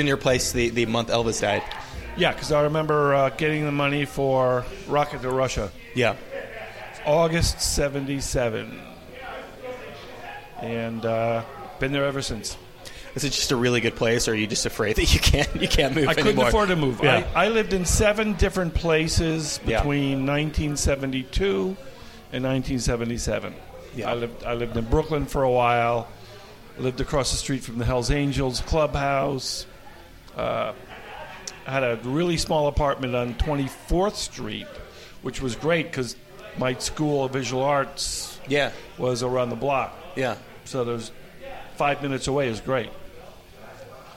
in your place the, the month Elvis died. Yeah, because I remember uh, getting the money for Rocket to Russia, Yeah. August '77, and uh, been there ever since. Is it just a really good place, or are you just afraid that you can't you can't move I couldn't anymore? afford to move. Yeah. I, I lived in seven different places Yeah. between 1972 and 1977. Yeah. I lived I lived in Brooklyn for a while. Lived across the street from the Hell's Angels clubhouse. Uh, had a really small apartment on 24th Street, which was great because my school of visual arts yeah. was around the block. Yeah. So there's five minutes away is great.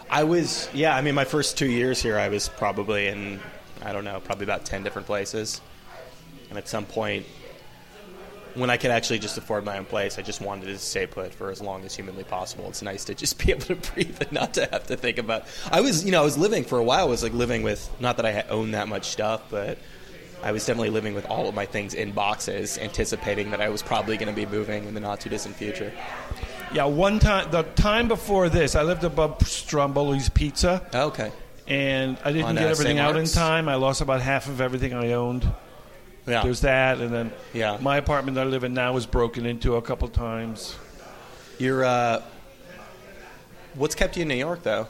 I was, yeah, I mean, my first two years here, I was probably in, I don't know, probably about 10 different places. And at some point, when I could actually just afford my own place, I just wanted to stay put for as long as humanly possible. It's nice to just be able to breathe and not to have to think about. I was, you know, I was living for a while. I was like living with, not that I owned that much stuff, but I was definitely living with all of my things in boxes, anticipating that I was probably going to be moving in the not too distant future. Yeah, one time, the time before this, I lived above Stromboli's Pizza, Okay. and I didn't On, get uh, everything out in time. I lost about half of everything I owned. Yeah. There's that, and then Yeah. my apartment that I live in now was broken into a couple times. You're, uh, what's kept you in New York, though?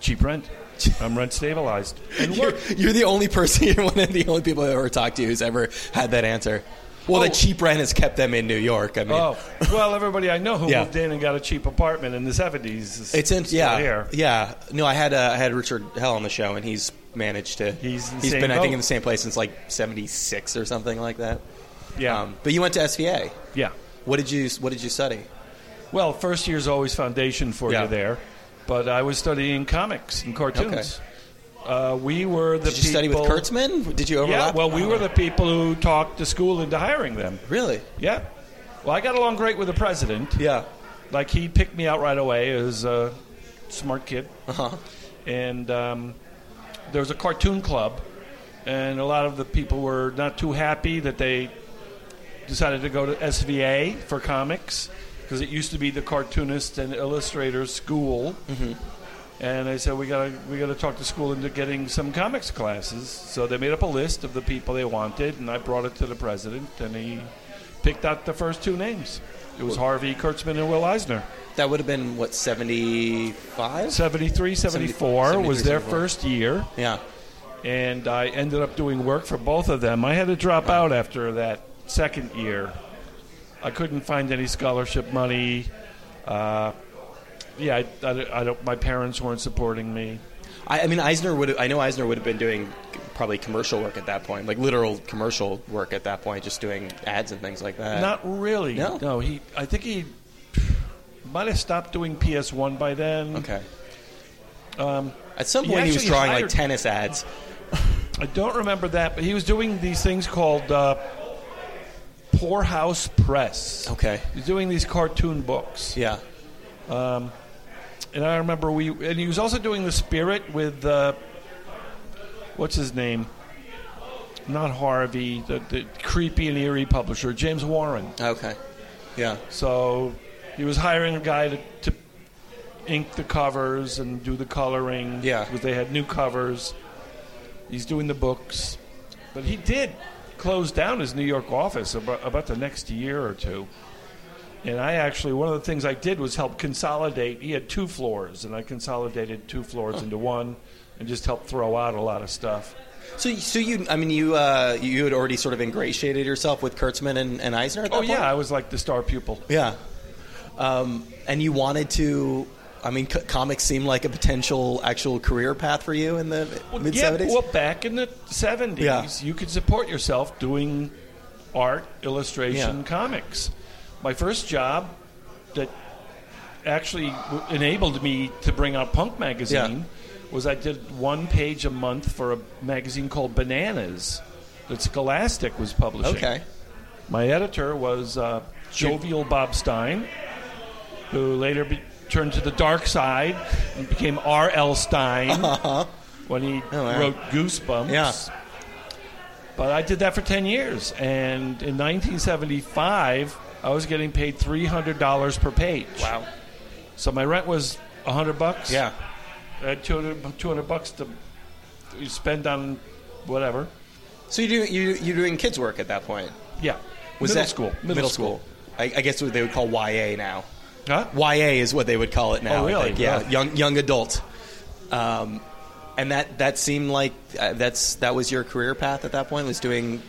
Cheap rent. I'm rent stabilized. And You're, you're the only person, you're one of the only people I've ever talked to who's ever had that answer. Well, Oh. the cheap rent has kept them in New York. I mean, Oh well, everybody I know who Yeah. moved in and got a cheap apartment in the '70s. Is it's in, yeah, here. yeah. No, I had uh, I had Richard Hell on the show, and he's managed to. He's he's been, I think, in the same place since like '76 or something like that. Yeah, Um, but you went to SVA. yeah. What did you What did you study? Well, first year's always foundation for Yeah. you there, but I was studying comics and cartoons. Uh, we were the Did you study with people- Kurtzman? Did you overlap? Yeah, well, we were the people who talked the school into hiring them. really. Yeah. Well, I got along great with the president. Yeah. Like he picked me out right away as a smart kid, Uh huh. and um, there was a cartoon club, and a lot of the people were not too happy that they decided to go to SVA for comics because it used to be the cartoonist and illustrator school. Mm-hmm. And they said we got to we got to talk to school into getting some comics classes. So they made up a list of the people they wanted, and I brought it to the president, and he picked out the first two names. It was Harvey Kurtzman and Will Eisner. That would have been what 75. 73, 74 was their 74. first year, Yeah. and I ended up doing work for both of them. I had to drop out after that second year. I couldn't find any scholarship money. Uh, yeah, I, I, I don't, my parents weren't supporting me. I, I mean, Eisner would. I know Eisner would have been doing probably commercial work at that point, like literal commercial work at that point, just doing ads and things like that. Not really. No? No. He. I think he might have stopped doing PS1 by then. okay. Um, At some point, he, was drawing hired- like tennis ads. I don't remember that, but he was doing these things called uh, Poorhouse Press. Okay. He's doing these cartoon books, Yeah. and I remember we. And he was also doing the Spirit with uh, what's his name? Not Harvey, the, the creepy and eerie publisher, James Warren. Okay. Yeah. So he was hiring a guy to, to ink the covers and do the coloring. Yeah. Because they had new covers. He's doing the books. But he did close down his New York office about, about the next year or two. And I actually, one of the things I did was help consolidate. He had two floors, and I consolidated two floors into one and just helped throw out a lot of stuff. So, so you, I mean, you, uh, you had already sort of ingratiated yourself with Kurtzman and, and Eisner. At that Oh, point? yeah, I was like the star pupil. Yeah. Um, and you wanted to. I mean, c- comics seemed like a potential actual career path for you in the mid Yeah, seventies. well, back in the 70s, Yeah. you could support yourself doing art, illustration, Yeah. comics. My first job that actually w- enabled me to bring out Punk magazine was I did one page a month for a magazine called Bananas that Scholastic was publishing. Okay. My editor was uh, jovial Bob Stine, who later be- turned to the dark side and became R.L. Stine when he Oh, wow. wrote Goosebumps. Yeah. But I did that for 10 years. And in 1975, I was getting paid $300 per page. Wow. So my rent was 100 bucks. Yeah. I had 200, 200 bucks to spend on whatever. So you do you you're doing kids work at that point? Yeah. Was middle that school. Middle, school. I, I guess what they would call YA now. Huh? YA is what they would call it now. Oh, really? Yeah, young young adult. Um, and that that seemed like uh, that's that was your career path at that point was doing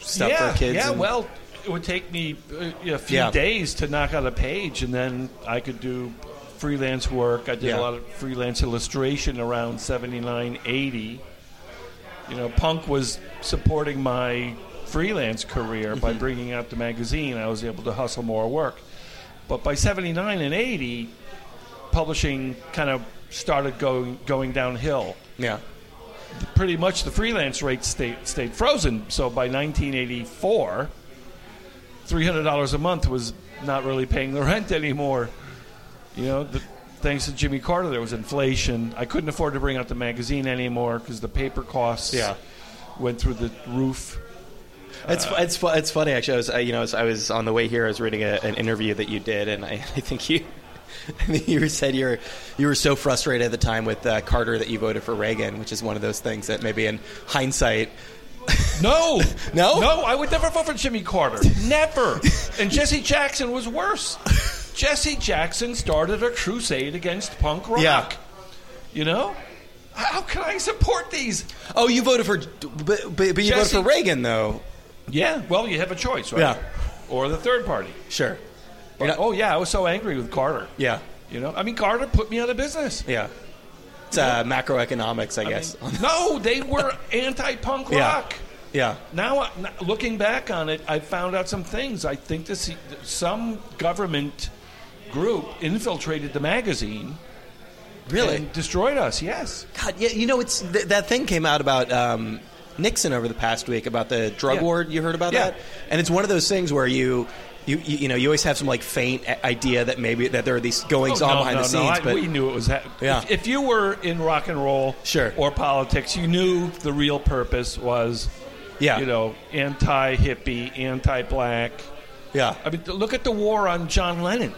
stuff yeah, for kids. Yeah, and- well, it would take me uh, a few Yeah. days to knock out a page, and then I could do freelance work. I did Yeah. a lot of freelance illustration around 79, 80. You know, Punk was supporting my freelance career Mm-hmm. by bringing out the magazine. I was able to hustle more work. But by 79 and 80, publishing kind of started going, going downhill yeah, pretty much the freelance rate stayed, stayed frozen. So by 1984, $300 a month was not really paying the rent anymore. You know, the, thanks to Jimmy Carter, there was inflation. I couldn't afford to bring out the magazine anymore because the paper costs Yeah. went through the roof. It's it's it's funny actually. I was I, you know I was on the way here. I was reading a, an interview that you did, and I, I think you. I think you said you were you were so frustrated at the time with uh, Carter that you voted for Reagan, which is one of those things that maybe in hindsight, No, No? no. I would never vote for Jimmy Carter. Never. And Jesse Jackson was worse. Jesse Jackson started a crusade against punk rock. Yeah. You know, how can I support these? oh, you voted for, but but, you Jesse- voted for Reagan though. Yeah. Well, you have a choice, right? Yeah. Or the third party. Sure. But, not- oh yeah, I was so angry with Carter. Yeah, You know, I mean, Carter put me out of business. yeah. It's uh, macroeconomics, I I guess. mean, no, they were anti-punk rock. yeah, Now, uh, looking back on it, I found out some things. I think this some government group infiltrated the magazine really. and destroyed us. Yes. God, yeah, you know, it's th- that thing came out about um, Nixon over the past week about the drug Yeah. war. You heard about Yeah. that? And it's one of those things where you. You, you, you know you always have some like faint idea that maybe that there are these goings Oh, on no, behind no, the scenes, no. I, but we knew it was. Ha- Yeah. If, if you were in rock and roll, Sure. or politics, you knew the real purpose was, yeah, you know, anti-hippie, anti-black. yeah, I mean, look at the war on John Lennon.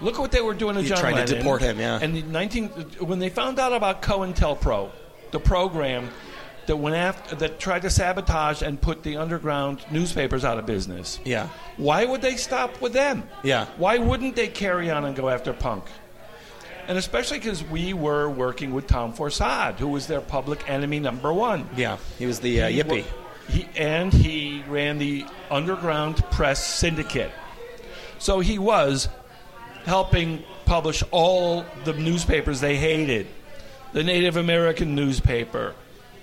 Look at what they were doing to You're John trying to Lennon. deport him, yeah. And the 19 when they found out about COINTELPRO, the program that went after that tried to sabotage and put the underground newspapers out of business. yeah, Why would they stop with them? Yeah. Why wouldn't they carry on and go after punk? And especially because we were working with Tom Forcade, who was their public enemy number one. yeah. He was the uh, He yippie. wa- He, and he ran the underground press syndicate. So he was helping publish all the newspapers they hated the Native American newspaper,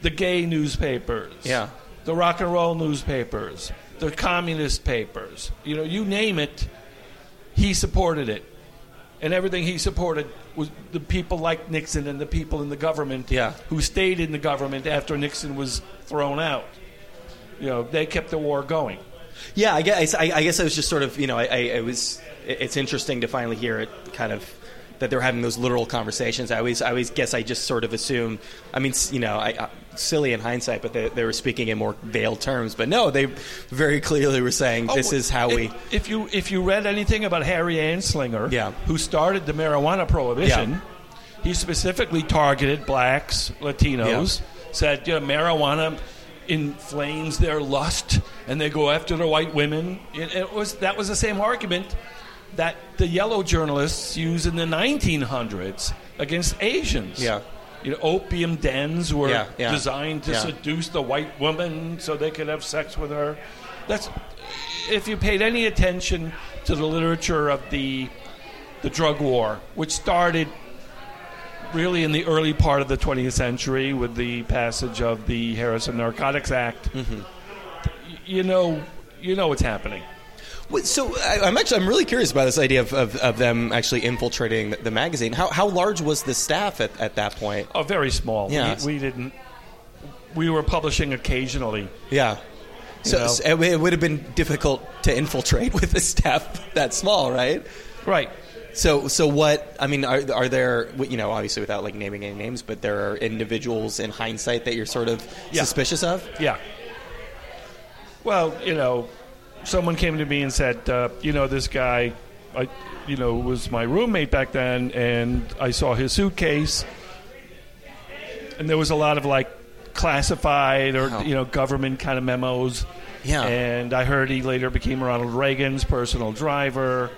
the gay newspapers, Yeah. the rock and roll newspapers, the communist papers. You know, you name it, he supported it. And everything he supported was the people like Nixon and the people in the government Yeah. who stayed in the government after Nixon was thrown out. You know, they kept the war going. Yeah, I guess I, I guess I was just sort of you know I, I, I was it's interesting to finally hear it kind of that they're having those literal conversations. I always I always guess I just sort of assume. I mean, you know, I, I, silly in hindsight, but they, they were speaking in more veiled terms. But no, they very clearly were saying this Oh, is how if, we. If you if you read anything about Harry Anslinger, Yeah. who started the marijuana prohibition, Yeah. he specifically targeted blacks, Latinos. Said you know, marijuana inflames their lust, and they go after the white women. It, it was that was the same argument that the yellow journalists used in the 1900s against Asians. Yeah. You know, opium dens were Yeah, yeah, designed to yeah. seduce the white woman so they could have sex with her. That's if you paid any attention to the literature of the the drug war, which started really in the early part of the 20th century with the passage of the Harrison Narcotics Act. Mm-hmm. You know, you know what's happening. So I, I'm actually I'm really curious about this idea of, of, of them actually infiltrating the, the magazine. How how large was the staff at, at that point? Oh, very small. Yeah. We, we didn't. We were publishing occasionally. Yeah. So, so it would have been difficult to infiltrate with a staff that small, right? Right. So, so what? I mean, are, are there? You know, obviously without like naming any names, but there are individuals in hindsight that you're sort of Yeah. suspicious of. Yeah. Well, you know, someone came to me and said, uh, you know, this guy, I, you know, was my roommate back then, and I saw his suitcase, and there was a lot of like classified or Wow. you know government kind of memos. Yeah. And I heard he later became Ronald Reagan's personal driver.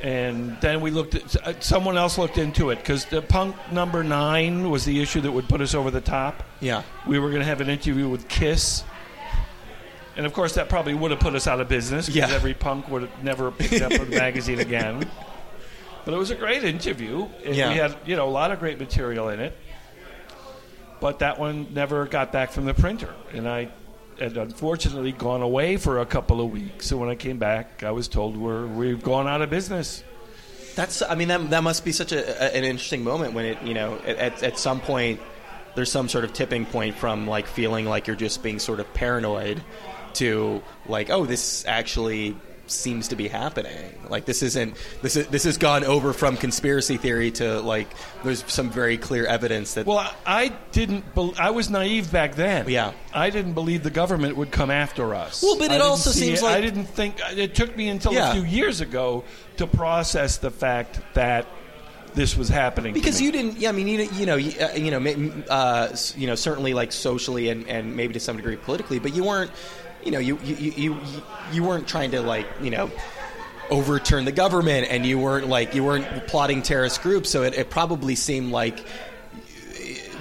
And then we looked at uh, someone else looked into it because the punk number nine was the issue that would put us over the top. Yeah. We were going to have an interview with Kiss. And of course, that probably would have put us out of business because Yeah. every punk would have never picked up a magazine again. But it was a great interview. And Yeah. We had you know a lot of great material in it. But that one never got back from the printer, and I had unfortunately gone away for a couple of weeks. So when I came back, I was told we're we've gone out of business. That's. I mean, that that must be such a, an interesting moment when it, you know, at, at some point there's some sort of tipping point from like feeling like you're just being sort of paranoid to like, oh, this actually seems to be happening. Like this isn't this is this has gone over from conspiracy theory to like there's some very clear evidence that. Well, I, I didn't. Bel I was naive back then. Yeah. I didn't believe the government would come after us. Well, but it also seems it- like- I didn't think it took me until Yeah. a few years ago to process the fact that this was happening. because you didn't, yeah, I mean, you, you know, you, uh, you know, uh, you know, certainly like socially and, and maybe to some degree politically, but you weren't, you know, you you, you, you weren't trying to like, you know, overturn the government, and you weren't like you weren't plotting terrorist groups, so it, it probably seemed like,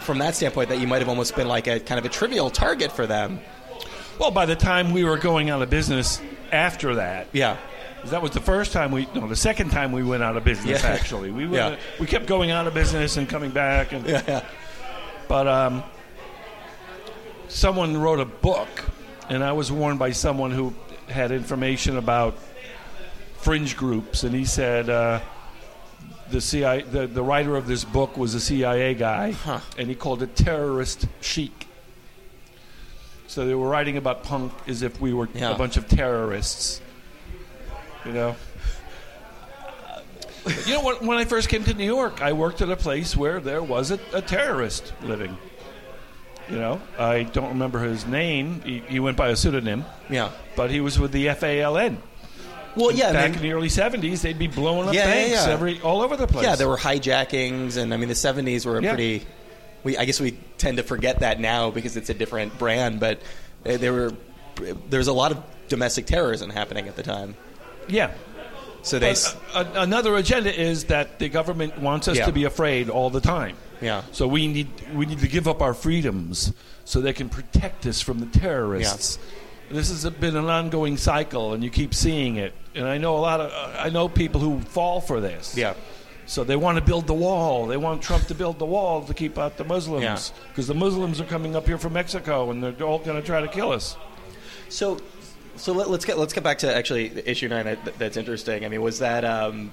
from that standpoint, that you might have almost been like a kind of a trivial target for them. Well, by the time we were going out of business after that, Yeah, that was the first time we. No, the second time we went out of business. Yeah. Actually, we Yeah. we kept going out of business and coming back, and yeah, yeah. But um, someone wrote a book, and I was warned by someone who had information about fringe groups, and he said uh, the CIA, the, the writer of this book was a CIA guy, Huh. and he called it terrorist chic. So they were writing about punk as if we were Yeah. a bunch of terrorists. You know. You know, when, when I first came to New York, I worked at a place where there was a, a terrorist living. You know, I don't remember his name. He, he went by a pseudonym, yeah. but he was with the FALN. Well, yeah, I Back mean, in the early '70s, they'd be blowing up Yeah, yeah, banks yeah. every all over the place. Yeah, there were hijackings, and I mean the '70s were a Yeah. pretty. We I guess we tend to forget that now because it's a different brand, but uh, there were there was a lot of domestic terrorism happening at the time. yeah. So they, But, uh, another agenda is that the government wants us Yeah. to be afraid all the time. Yeah, So we need we need to give up our freedoms so they can protect us from the terrorists. This has been an ongoing cycle, and you keep seeing it. And I know a lot of uh, I know people who fall for this. yeah, So they want to build the wall. They want Trump to build the wall to keep out the Muslims Yeah. because the Muslims are coming up here from Mexico and they're all going to try to kill us. So, so let, us get let's get back to actually the issue nine. That, that's interesting. I mean, was that um,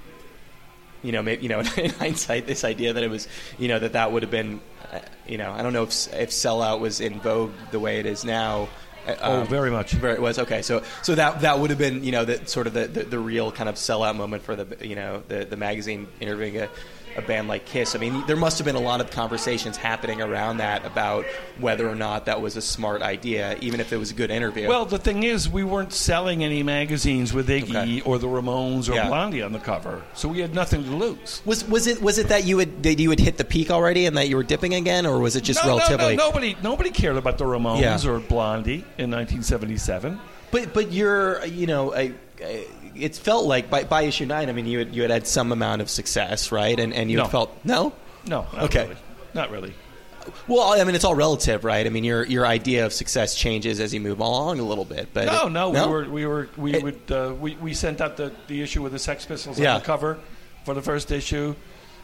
you know, maybe, you know, in hindsight, this idea that it was, you know, that that would have been, uh, you know, I don't know if if sellout was in vogue the way it is now. Uh, Oh, um, very much. Very, it was okay. So, so that that would have been, you know, the sort of the, the, the real kind of sellout moment for the, you know, the the magazine interviewing a, a band like Kiss. I mean, there must have been a lot of conversations happening around that about whether or not that was a smart idea, even if it was a good interview. Well, the thing is, we weren't selling any magazines with Iggy Okay. or the Ramones or Yeah. Blondie on the cover, so we had nothing to lose. Was was it was it that you had that you had hit the peak already and that you were dipping again, or was it just no, relatively? no, no, nobody, nobody cared about the Ramones Yeah. or Blondie in 1977. But but you're you know it felt like by, by issue nine, I mean you had you had had some amount of success, right? And and you No. felt no. No, not Okay. really. not really. Well, I mean it's all relative, right? I mean your your idea of success changes as you move along a little bit, but No, it- no, we were, we were, we It- would, uh, we, we sent out the, the issue with the Sex Pistols Yeah. on the cover for the first issue.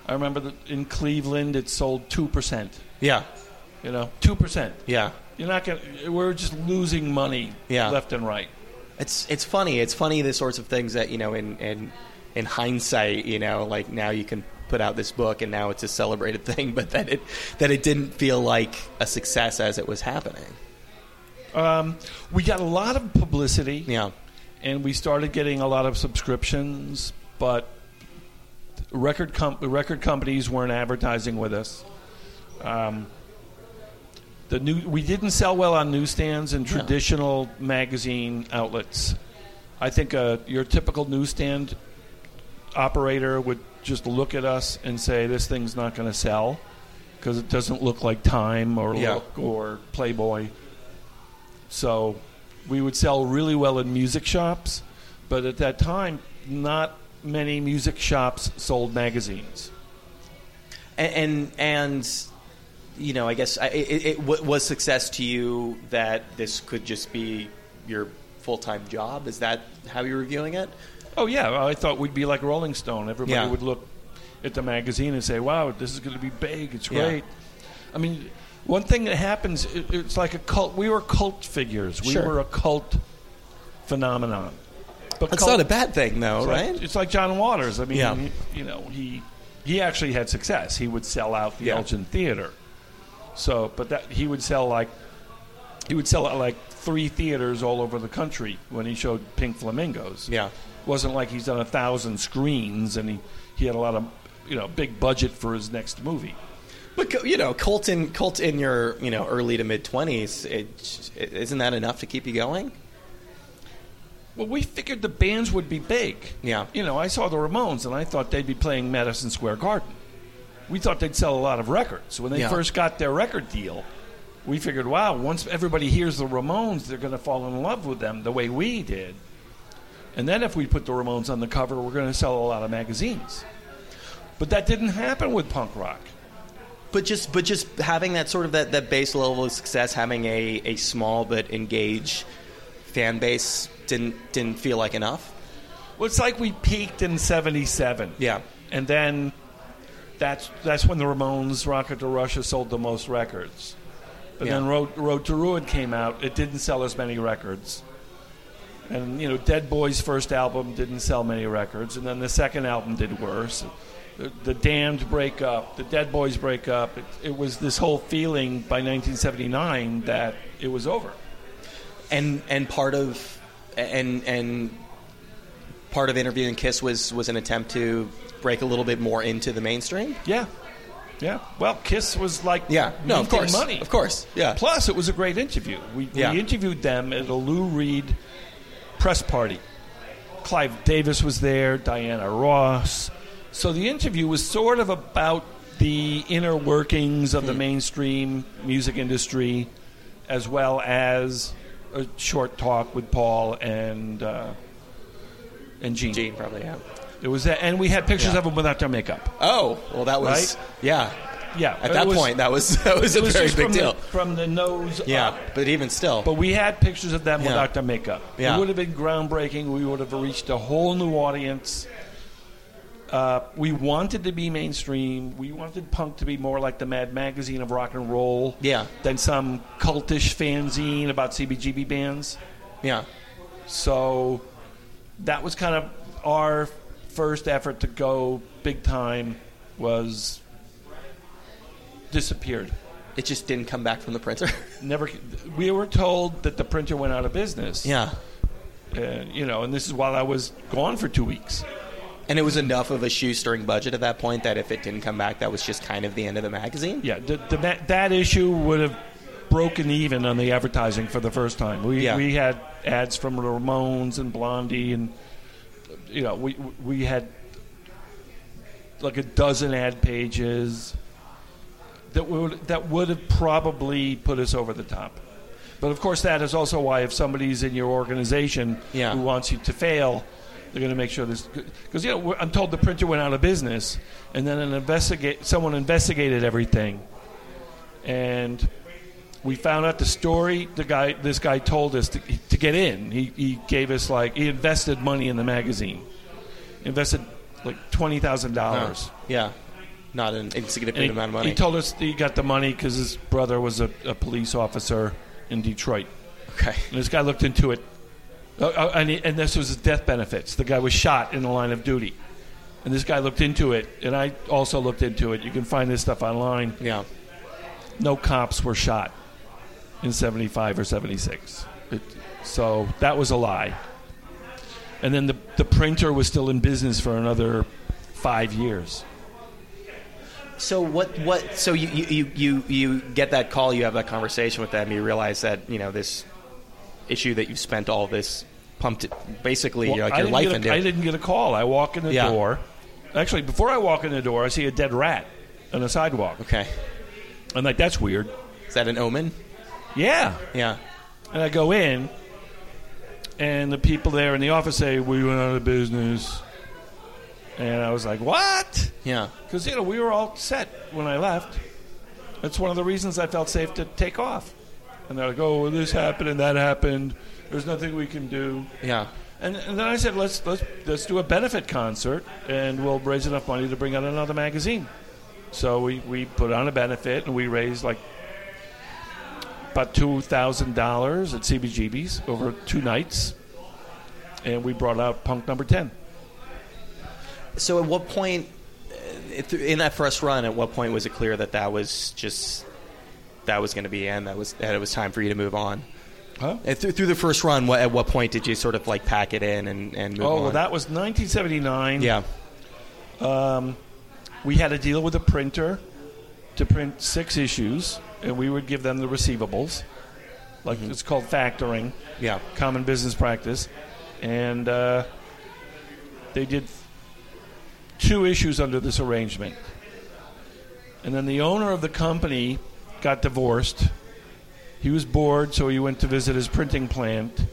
I remember that in Cleveland it sold two percent. yeah You know, two percent. yeah. You're not gonna. We're just losing money Yeah. left and right. It's it's funny. It's funny the sorts of things that you know in in in hindsight, you know, like now you can put out this book and now it's a celebrated thing, but that it that it didn't feel like a success as it was happening. Um, we got a lot of publicity. Yeah. and we started getting a lot of subscriptions, but record com- record companies weren't advertising with us. Um, the new we didn't sell well on newsstands and traditional magazine outlets. I think uh, your typical newsstand operator would just look at us and say, "This thing's not going to sell," because it doesn't look like Time or Yeah. Look or Playboy. So we would sell really well in music shops, but at that time, not many music shops sold magazines. and and, and you know, I guess I, it, it w- was success to you that this could just be your full time job. Is that how you're reviewing it? Oh yeah, I thought we'd be like Rolling Stone. Everybody Yeah. would look at the magazine and say, "Wow, this is going to be big. It's Yeah. great." I mean, one thing that happens, it, it's like a cult. We were cult figures. We Sure. were a cult phenomenon. But It's cult- not a bad thing, though, it's right? Like, it's like John Waters. I mean, Yeah. he- you know, he he actually had success. He would sell out the Yeah. Elgin Theater. So, but that he would sell like he would sell at like three theaters all over the country when he showed Pink Flamingos yeah. wasn't like he's done a thousand screens and he, he had a lot of you know big budget for his next movie. But you know, cult in cult in your you know early to mid twenties, isn't that enough to keep you going? Well, we figured the bands would be big. Yeah. You know, I saw the Ramones and I thought they'd be playing Madison Square Garden. We thought they'd sell a lot of records. When they Yeah. first got their record deal, we figured, wow, once everybody hears the Ramones, they're going to fall in love with them the way we did. And then if we put the Ramones on the cover, we're going to sell a lot of magazines. But that didn't happen with punk rock. But just but just having that sort of that, that base level of success, having a, a small but engaged fan base didn't didn't feel like enough. Well, it's like we peaked in '77. Yeah. and then that's that's when the Ramones "Rocket to Russia" sold the most records. But Yeah. then Road, Road to Ruin came out; it didn't sell as many records. And you know, Dead Boys' first album didn't sell many records, and then the second album did worse. The, the Damned break up, the Dead Boys break up. It, it was this whole feeling by 1979 that it was over. And and part of and and part of interviewing Kiss was was an attempt to break a little bit more into the mainstream. Yeah, yeah. Well, Kiss was like Yeah. No, of course. money. Of course. Yeah. Plus, it was a great interview. We, Yeah. we interviewed them at a Lou Reed press party. Clive Davis was there, Diana Ross. So the interview was sort of about the inner workings Hmm. of the mainstream music industry, as well as a short talk with Paul and uh, and Gene. Gene probably, yeah. It was, that, and we had pictures Yeah. of them without their makeup. Oh, well that was Right? yeah. Yeah, At it that was- point that was that was a was very big from deal. The, from the nose yeah. up. But even still. But we had pictures of them Yeah. without their makeup. Yeah. It would have been groundbreaking. We would have reached a whole new audience. Uh, we wanted to be mainstream. We wanted punk to be more like the Mad Magazine of rock and roll Yeah. than some cultish fanzine about CBGB bands. yeah. So that was kind of our first effort to go big time was disappeared. It just didn't come back from the printer. Never. We were told that the printer went out of business. yeah. Uh, you know, and this is while I was gone for two weeks. And it was enough of a shoestring budget at that point that if it didn't come back, that was just kind of the end of the magazine. Yeah, the, the, that, that issue would have broken even on the advertising for the first time. We Yeah. we had ads from Ramones and Blondie, and you know, we we had like a dozen ad pages that would that would have probably put us over the top. But of course, that is also why if somebody's in your organization Yeah. who wants you to fail, they're going to make sure this because you know I'm told the printer went out of business, and then an investigate someone investigated everything, and we found out the story. The guy, this guy, told us to, to get in. He, he gave us like he invested money in the magazine, invested like twenty thousand dollars. Yeah. Not an insignificant amount of money. He told us he got the money because his brother was a, a police officer in Detroit. okay. And this guy looked into it, uh, uh, and, he, and this was his death benefits. The guy was shot in the line of duty, and this guy looked into it, and I also looked into it. You can find this stuff online. Yeah. No cops were shot in '75 or '76, it, so that was a lie. And then the the printer was still in business for another five years. So what? What? So you, you you you you get that call, you have that conversation with them, you realize that you know this issue that you've spent all this pumped basically Well, like your life a- into. I didn't get a call. I walk in the Yeah. door. Actually, before I walk in the door, I see a dead rat on the sidewalk. Okay. I'm like, that's weird. Is that an omen? Yeah. Yeah. And I go in, and the people there in the office say, we went out of business. And I was like, what? Yeah. Because, you know, we were all set when I left. That's one of the reasons I felt safe to take off. And they're like, oh, well, this happened and that happened. There's nothing we can do. Yeah. And, and then I said, let's, let's, let's do a benefit concert, and we'll raise enough money to bring out another magazine. So we, we put on a benefit, and we raised like about $2,000 at CBGB's over two nights. And we brought out Punk number 10. So at what point uh, in that first run? At what point was it clear that that was just that was going to be end? That was that it was time for you to move on. Huh? Through, through the first run, what, at what point did you sort of like pack it in and, and move Oh, on? well, that was 1979. yeah, Um, we had a deal with a printer to print six issues, and we would give them the receivables. Like it's called factoring, yeah, common business practice, and uh, they did two issues under this arrangement. And then the owner of the company got divorced. He was bored, so he went to visit his printing plant.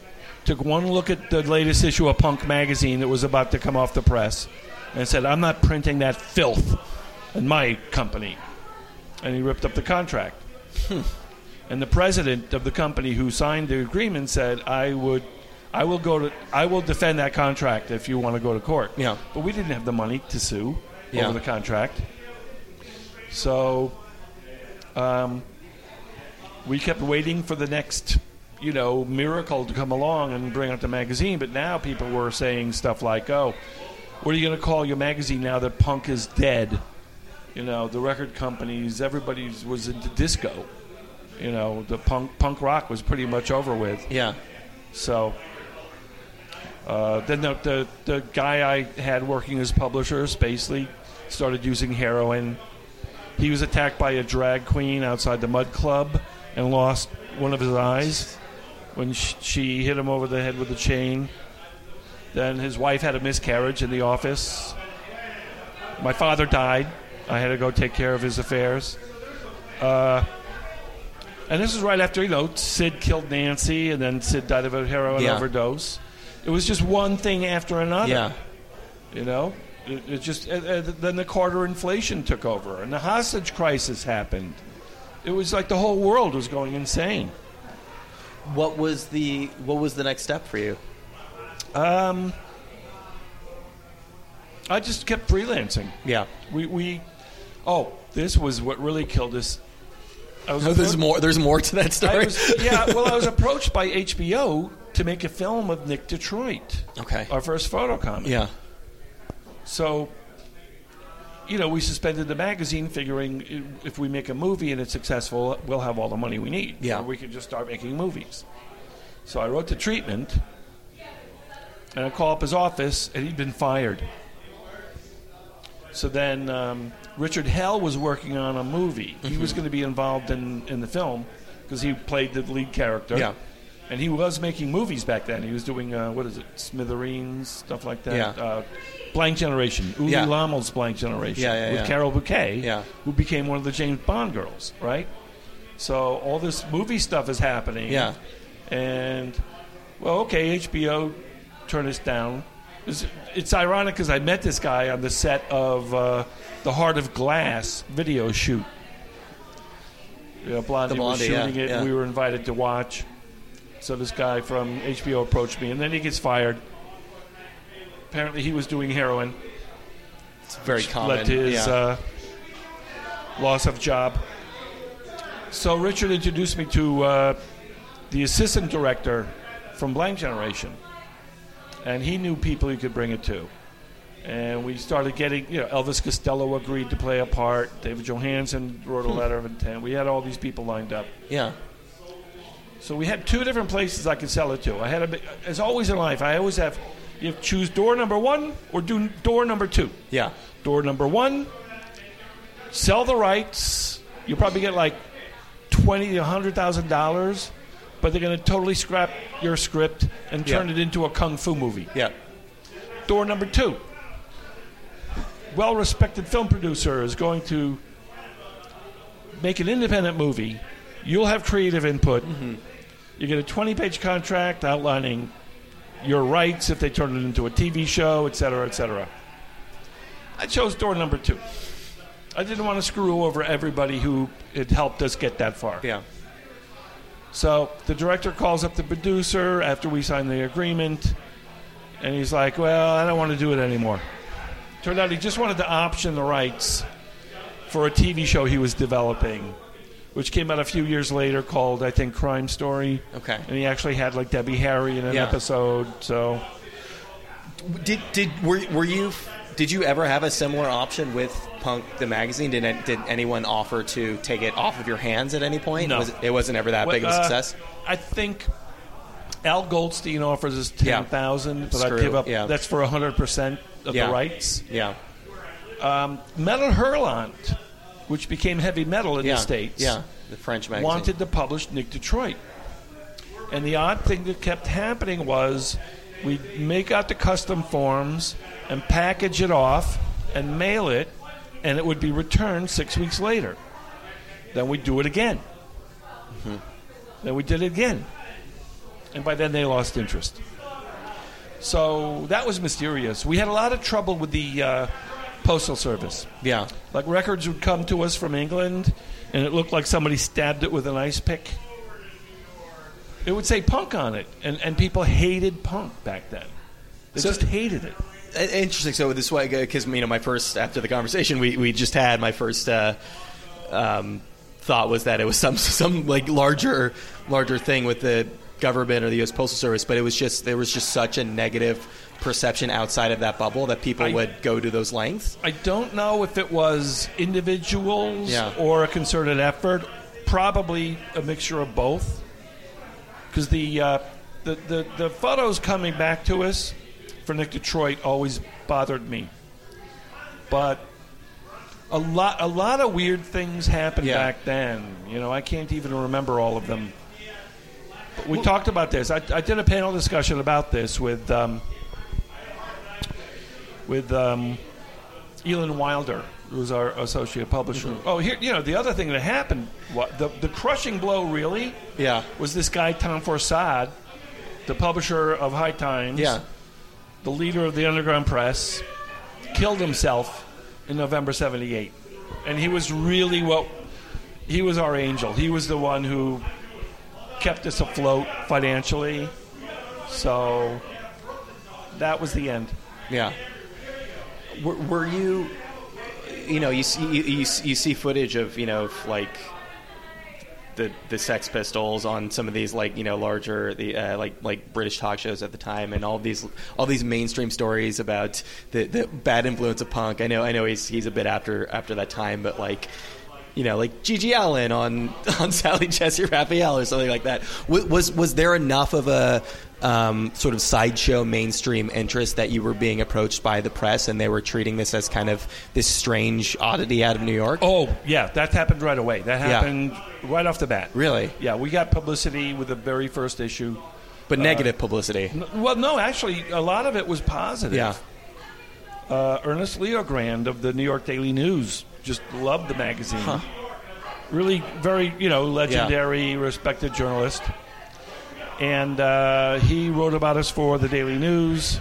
Took one look at the latest issue of Punk magazine that was about to come off the press, and said, "I'm not printing that filth in my company." And he ripped up the contract. And the president of the company who signed the agreement said, "I would, I will go to, I will defend that contract if you want to go to court." Yeah. But we didn't have the money to sue Yeah. over the contract, so um, we kept waiting for the next, you know, miracle to come along and bring out the magazine. But now people were saying stuff like, "Oh, what are you going to call your magazine now that punk is dead?" You know, the record companies, everybody was into disco. You know, the punk punk rock was pretty much over with. yeah, So uh, then the, the the guy I had working as publisher, Spacely, started using heroin. He was attacked by a drag queen outside the Mud Club and lost one of his eyes when sh- she hit him over the head with a chain. Then his wife had a miscarriage in the office. My father died. I had to go take care of his affairs. Uh, and this was right after, you know, Sid killed Nancy, and then Sid died of a heroin Yeah. overdose. It was just one thing after another. yeah, You know, it, it just uh, uh, then the Carter inflation took over, and the hostage crisis happened. It was like the whole world was going insane. What was the what was the next step for you? Um, I just kept freelancing. Yeah, We we, oh, this was what really killed us. I was no, there's more. There's more to that story. was, yeah, well, I was approached by HBO to make a film of Nick Detroit, okay. our first photo comic. Yeah, So, you know, we suspended the magazine, figuring if we make a movie and it's successful, we'll have all the money we need. Yeah. Or we could just start making movies. So I wrote the treatment, and I call up his office, and he'd been fired. So then um, Richard Hell was working on a movie. He was going to be involved in, in the film because he played the lead character. Yeah. And he was making movies back then. He was doing, uh, what is it, Smithereens, stuff like that. Yeah. Uh, Blank Generation. Uli Yeah. Lommel's Blank Generation. Yeah, yeah, with. Carol Bouquet, Yeah. who became one of the James Bond girls, right? So all this movie stuff is happening. Yeah. And, well, okay, HBO turned us down. It's, it's ironic because I met this guy on the set of uh, The Heart of Glass video shoot. Know, Blondie, Blondie, was yeah, shooting it, yeah. and we were invited to watch. So this guy from HBO approached me, and then he gets fired. Apparently, he was doing heroin. it's very common. Led to his yeah. uh, loss of job. So Richard introduced me to uh, the assistant director from Blank Generation, and he knew people he could bring it to. And we started getting, you know, Elvis Costello agreed to play a part. David Johansen wrote a hmm. letter of intent. We had all these people lined up. yeah, So we had two different places I could sell it to. I had a, as always in life, I always have you have choose door number one or do door number two. yeah, Door number one, sell the rights. You'll probably get like twenty to hundred thousand dollars, but they're going to totally scrap your script and turn Yeah. it into a kung fu movie. yeah, Door number two, well-respected film producer is going to make an independent movie. You'll have creative input. Mm-hmm. You get a 20 page contract outlining your rights if they turn it into a TV show, et cetera, et cetera. I chose door number two. I didn't want to screw over everybody who had helped us get that far. Yeah. So the director calls up the producer after we sign the agreement, and he's like, "Well, I don't want to do it anymore." Turned out he just wanted to option the rights for a TV show he was developing, which came out a few years later called, I think, Crime Story. Okay. And he actually had like Debbie Harry in an Yeah. episode. So Did did were were you did you ever have a similar option with Punk the magazine? Did it- did anyone offer to take it off of your hands at any point? No. Was it, it wasn't ever that big of a Uh, success. I think Al Goldstein offers us Yeah. ten thousand, but I give up. yeah. That's for hundred percent of Yeah. the rights. Yeah. Metal Hurlant, which became heavy metal in Yeah. the states, Yeah. The French magazine. wanted to publish Nick Detroit. And the odd thing that kept happening was we'd make out the custom forms and package it off and mail it, and it would be returned six weeks later. Then we'd do it again. Mm-hmm. Then we did it again. And by then they lost interest. So that was mysterious. We had a lot of trouble with the uh, Postal Service. Yeah. Like records would come to us from England, and it looked like somebody stabbed it with an ice pick. It would say punk on it, and, and people hated punk back then. They So- just hated it. Interesting. So this way, because you know, my first after the conversation we, we just had, my first uh, um, thought was that it was some some like larger larger thing with the government or the U.S. Postal Service, but it was just there was just such a negative perception outside of that bubble that people I- would go to those lengths. I don't know if it was individuals Yeah. or a concerted effort. Probably a mixture of both. Because the, uh, the, the the photos coming back to us for Nick Detroit always bothered me. But a lot a lot of weird things happened Yeah. back then. You know, I can't even remember all of them. But we talked about this. I, I did a panel discussion about this with um, with um, Elon Wilder, who's our associate publisher. Mm-hmm. Oh, here, you know, the other thing that happened, what, the, the crushing blow really Yeah. was this guy, Tom Forcade, the publisher of High Times, Yeah. the leader of the Underground Press, killed himself in November 78. And he was really what, he was our angel. He was the one who kept us afloat financially. So that was the end. Yeah. Were, were you, you know, you see, you, you, you see footage of, you know, like the the Sex Pistols on some of these like you know larger the uh, like like British talk shows at the time, and all these all these mainstream stories about the, the bad influence of punk. I know I know he's he's a bit after after that time, but like. You know, like GG Allin on on Sally Jessy Raphael or something like that. Was was, was there enough of a um, sort of sideshow mainstream interest that you were being approached by the press and they were treating this as kind of this strange oddity out of New York? Oh, yeah, that happened right away. That Yeah. happened right off the bat. Really? Yeah, we got publicity with the very first issue. But negative publicity. N- Well, no, actually, a lot of it was positive. Yeah. Uh, Ernest Leogrande of the New York Daily News just loved the magazine. Really, very, you know, legendary, respected journalist. And uh, he wrote about us for the Daily News.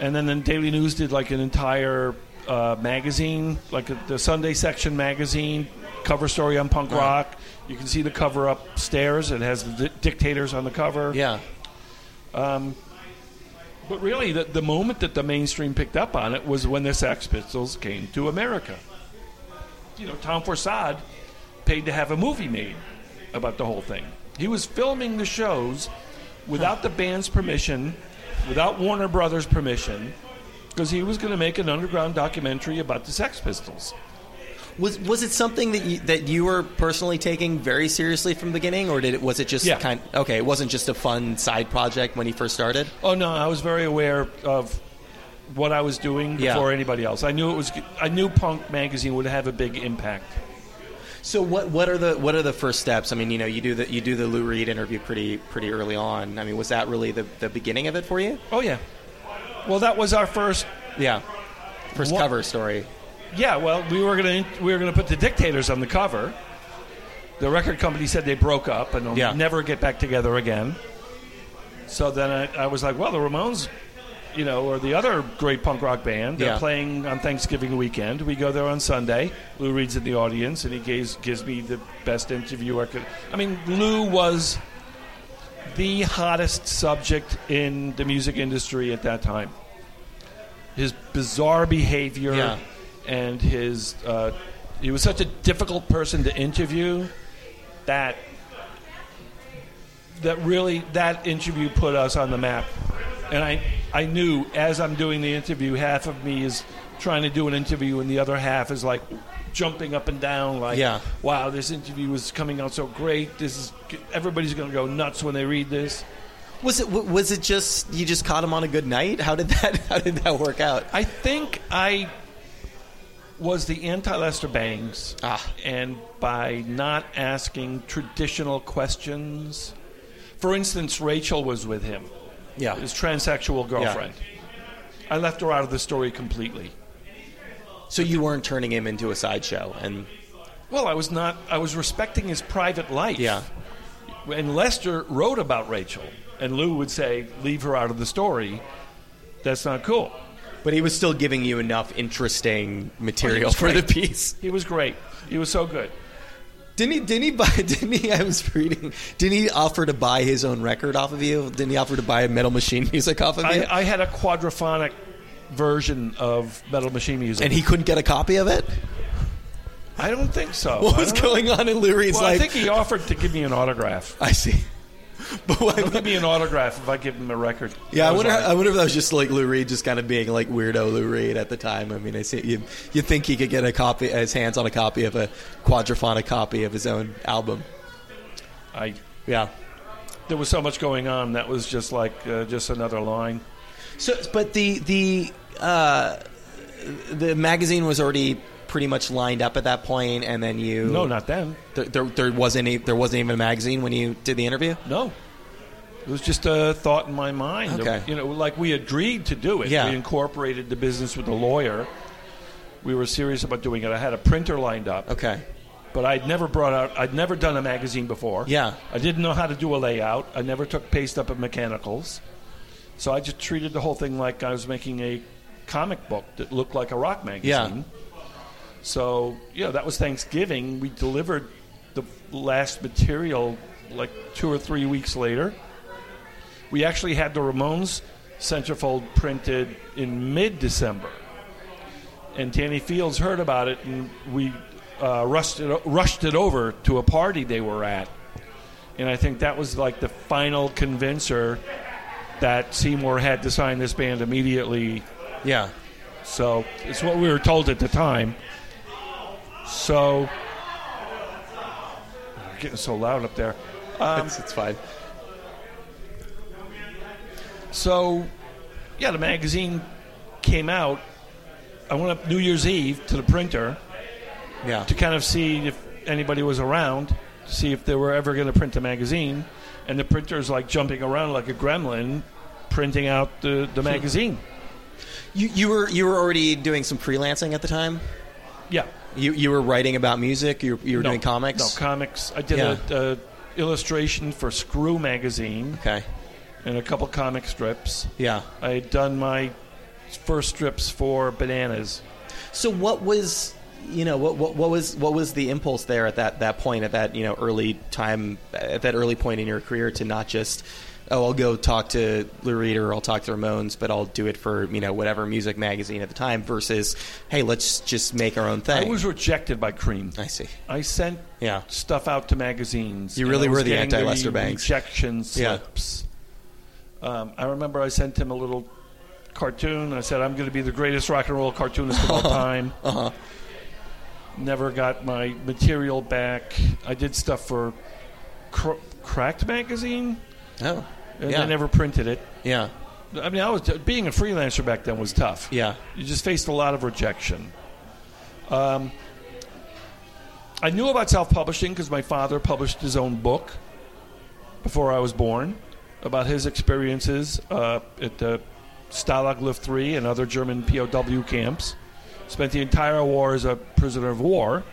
And then the Daily News did like an entire uh, magazine, like a, the Sunday section magazine, cover story on punk rock. You can see the cover upstairs. It has the di- dictators on the cover. Yeah. But really, the, the moment that the mainstream picked up on it was when the Sex Pistols came to America. You know, Tom Forcade paid to have a movie made about the whole thing. He was filming the shows without the band's permission, without Warner Brothers' permission, because he was going to make an underground documentary about the Sex Pistols. Was was it something that you, that you were personally taking very seriously from the beginning, or did it was it just Yeah. kind? Okay, it wasn't just a fun side project when he first started. Oh no, I was very aware of what I was doing Yeah. before anybody else. I knew it was. I knew Punk magazine would have a big impact. So what what are the what are the first steps? I mean, you know, you do the you do the Lou Reed interview pretty pretty early on. I mean, was that really the the beginning of it for you? Oh yeah. Well, that was our first. Yeah, first What- cover story. yeah, well, we were gonna we were gonna put the Dictators on the cover. The record company said they broke up and they'll Yeah. never get back together again. So then I, I was like, well, the Ramones, you know, or the other great punk rock band, they're Yeah. playing on Thanksgiving weekend. We go there on Sunday. Lou Reed's in the audience, and he gives gives me the best interview I could. I mean, Lou was the hottest subject in the music industry at that time. His bizarre behavior Yeah. and his uh, he was such a difficult person to interview that that really that interview put us on the map. And I I knew as I'm doing the interview, half of me is trying to do an interview, and the other half is like jumping up and down, like, Yeah. "Wow, this interview is coming out so great! This is everybody's going to go nuts when they read this." Was it was it just you just caught him on a good night? How did that how did that work out? I think I was the anti Lester Bangs, Ah. and by not asking traditional questions. For instance, Rachel was with him, Yeah. his transsexual girlfriend. I left her out of the story completely. So you weren't turning him into a sideshow, and Well, I was not. I was respecting his private life. yeah, And Lester wrote about Rachel, and Lou would say, "Leave her out of the story." That's not cool. but he was still giving you enough interesting material for the piece. He was great. He was so good. Didn't he? Didn't he buy? Didn't he? I was reading. Didn't he offer to buy his own record off of you? Didn't he offer to buy Metal Machine music off of you? I, I had a quadraphonic version of Metal Machine music. and he couldn't get a copy of it. I don't think so. What was don't know. going on in Lou Reed's Well, life? I think he offered to give me an autograph. I see. But why, He'll give me an autograph if I give him a record. yeah, I wonder. like- I wonder if that was just like Lou Reed, just kind of being like weirdo Lou Reed at the time. I mean, I see you. You think he could get a copy, his hands on a copy of a quadraphonic copy of his own album? I, Yeah. there was so much going on that was just like uh, just another line. So, but the the uh, the magazine was already pretty much lined up at that point, and then you No, not them. there, there, there wasn't a, there wasn't even a magazine when you did the interview. No. It was just a thought in my mind. Okay. You know, like we agreed to do it. Yeah. We incorporated the business with a lawyer. We were serious about doing it. I had a printer lined up, Okay. but I'd never brought out. I'd never done a magazine before. Yeah. I didn't know how to do a layout. I never took paste up of mechanicals, so I just treated the whole thing like I was making a comic book that looked like a rock magazine. So yeah, that was Thanksgiving. We delivered the last material like two or three weeks later. We actually had the Ramones centerfold printed in mid-December, and Danny Fields heard about it, and we uh, rushed it rushed it over to a party they were at, and I think that was like the final convincer that Seymour had to sign this band immediately Yeah. so it's what we were told at the time. So getting so loud up there. Um, it's, it's fine. so yeah, the magazine came out. I went up New Year's Eve to the printer Yeah. to kind of see if anybody was around, to see if they were ever going to print the magazine. And the printer's like jumping around like a gremlin, printing out the, the magazine. You you were you were already doing some freelancing at the time. Yeah. You you were writing about music. You you were No, doing comics. No, comics. I did Yeah. a, a illustration for Screw magazine okay. and a couple comic strips. Yeah. I had done my first strips for Bananas. So what was you know what, what what was what was the impulse there at that that point at that you know early time at that early point in your career to not just oh I'll go talk to Lou Reed or I'll talk to Ramones but I'll do it for you know whatever music magazine at the time versus hey let's just make our own thing. I was rejected by Creem. I see. I sent Yeah. stuff out to magazines. You really were the anti-Lester Bangs. Rejection Yeah. Um, I remember I sent him a little cartoon. I said, "I'm going to be the greatest rock and roll cartoonist of all time." Uh-huh. Never got my material back. I did stuff for Cr- Cracked magazine, Oh. And yeah. they never printed it. yeah. I mean, I was being a freelancer back then was tough. Yeah. You just faced a lot of rejection. Um, I knew about self publishing because my father published his own book before I was born about his experiences uh, at the Stalag Luft 3 and other German POW camps Spent the entire war as a prisoner of war.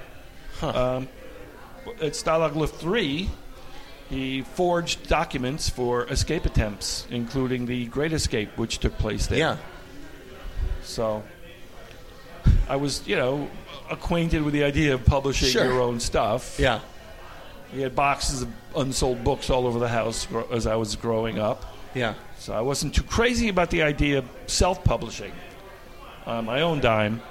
Um, at Stalag Luft 3, he forged documents for escape attempts, including the Great Escape, which took place there. Yeah. So I was, you know, acquainted with the idea of publishing Sure. your own stuff. Yeah. We had boxes of unsold books all over the house gro- as I was growing up. Yeah. So I wasn't too crazy about the idea of self publishing on my own dime.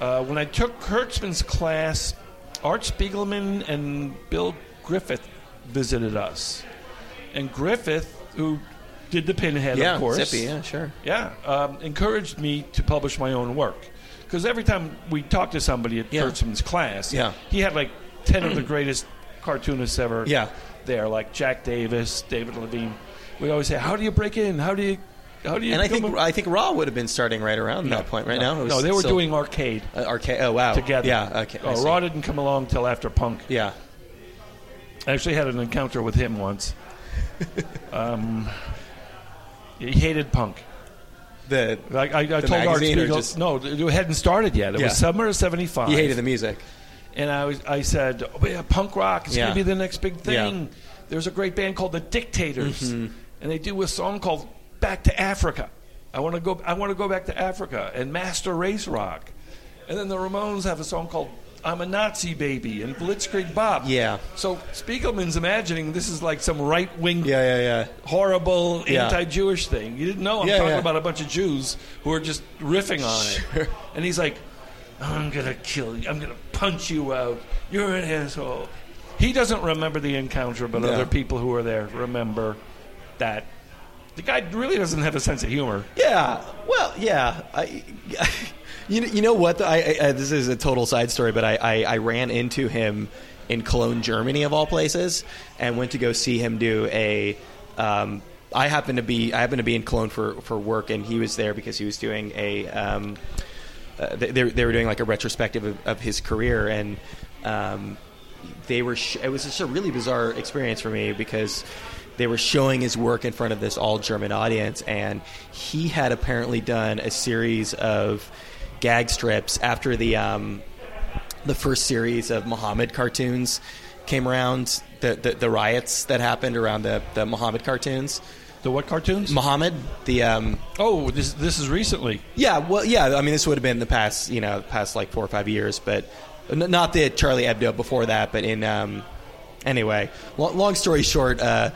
Uh, when I took Kurtzman's class, Art Spiegelman and Bill Griffith visited us. And Griffith, who did the pinhead, Yeah. of course, Zippy. Yeah. Sure. yeah, um, encouraged me to publish my own work. Because every time we talked to somebody at Yeah. Kurtzman's class, Yeah. he had like 10 of the greatest cartoonists ever Yeah. there, like Jack Davis, David Levine. We always say, "How do you break in? How do you, how do you?" And I think a-" I think Raw would have been starting right around that point. Right no, now, no, they were doing arcade uh, arcade. Oh wow. together. Yeah. Okay. Oh. Raw didn't come along till after Punk. Yeah. I actually had an encounter with him once. um, he hated Punk. The Like I, I told Art Spiegel, just- no, it hadn't started yet. It Yeah. was summer of '75. he hated the music. And I, was, I said, oh, yeah, punk rock is Yeah. going to be the next big thing. Mm-hmm. There's a great band called the Dictators, and they do a song called "Back to Africa." I want to go. I want to go back to Africa and master race rock. And then the Ramones have a song called "I'm a Nazi Baby" and Blitzkrieg Bob. Yeah. So Spiegelman's imagining this is like some right wing, Yeah. Yeah. Yeah. horrible Yeah. anti-Jewish thing. You didn't know I'm Yeah, talking yeah. about a bunch of Jews who are just riffing on Sure. it. And he's like, I'm gonna kill you. I'm gonna punch you out. You're an asshole. He doesn't remember the encounter, but No. other people who were there remember that. The guy really doesn't have a sense of humor. Yeah. Well, yeah. I, you, know- you know what? I, I, this is a total side story, but I, I, I ran into him in Cologne, Germany, of all places, and went to go see him do a. Um, I happened to be I happened to be in Cologne for, for work, and he was there because he was doing a. Um, uh, they, they they were doing like a retrospective of, of his career, and um, they were. Sh- it was just a really bizarre experience for me because they were showing his work in front of this all German audience, and he had apparently done a series of gag strips after the um, the first series of Muhammad cartoons came around. The, the, the riots that happened around the, the Muhammad cartoons. The what cartoons? Muhammad, the um, oh, this this is recently. yeah, well, yeah. I mean, this would have been the past, you know, past like four or five years, but n- not the Charlie Hebdo before that. But in um, anyway, lo- long story short, uh,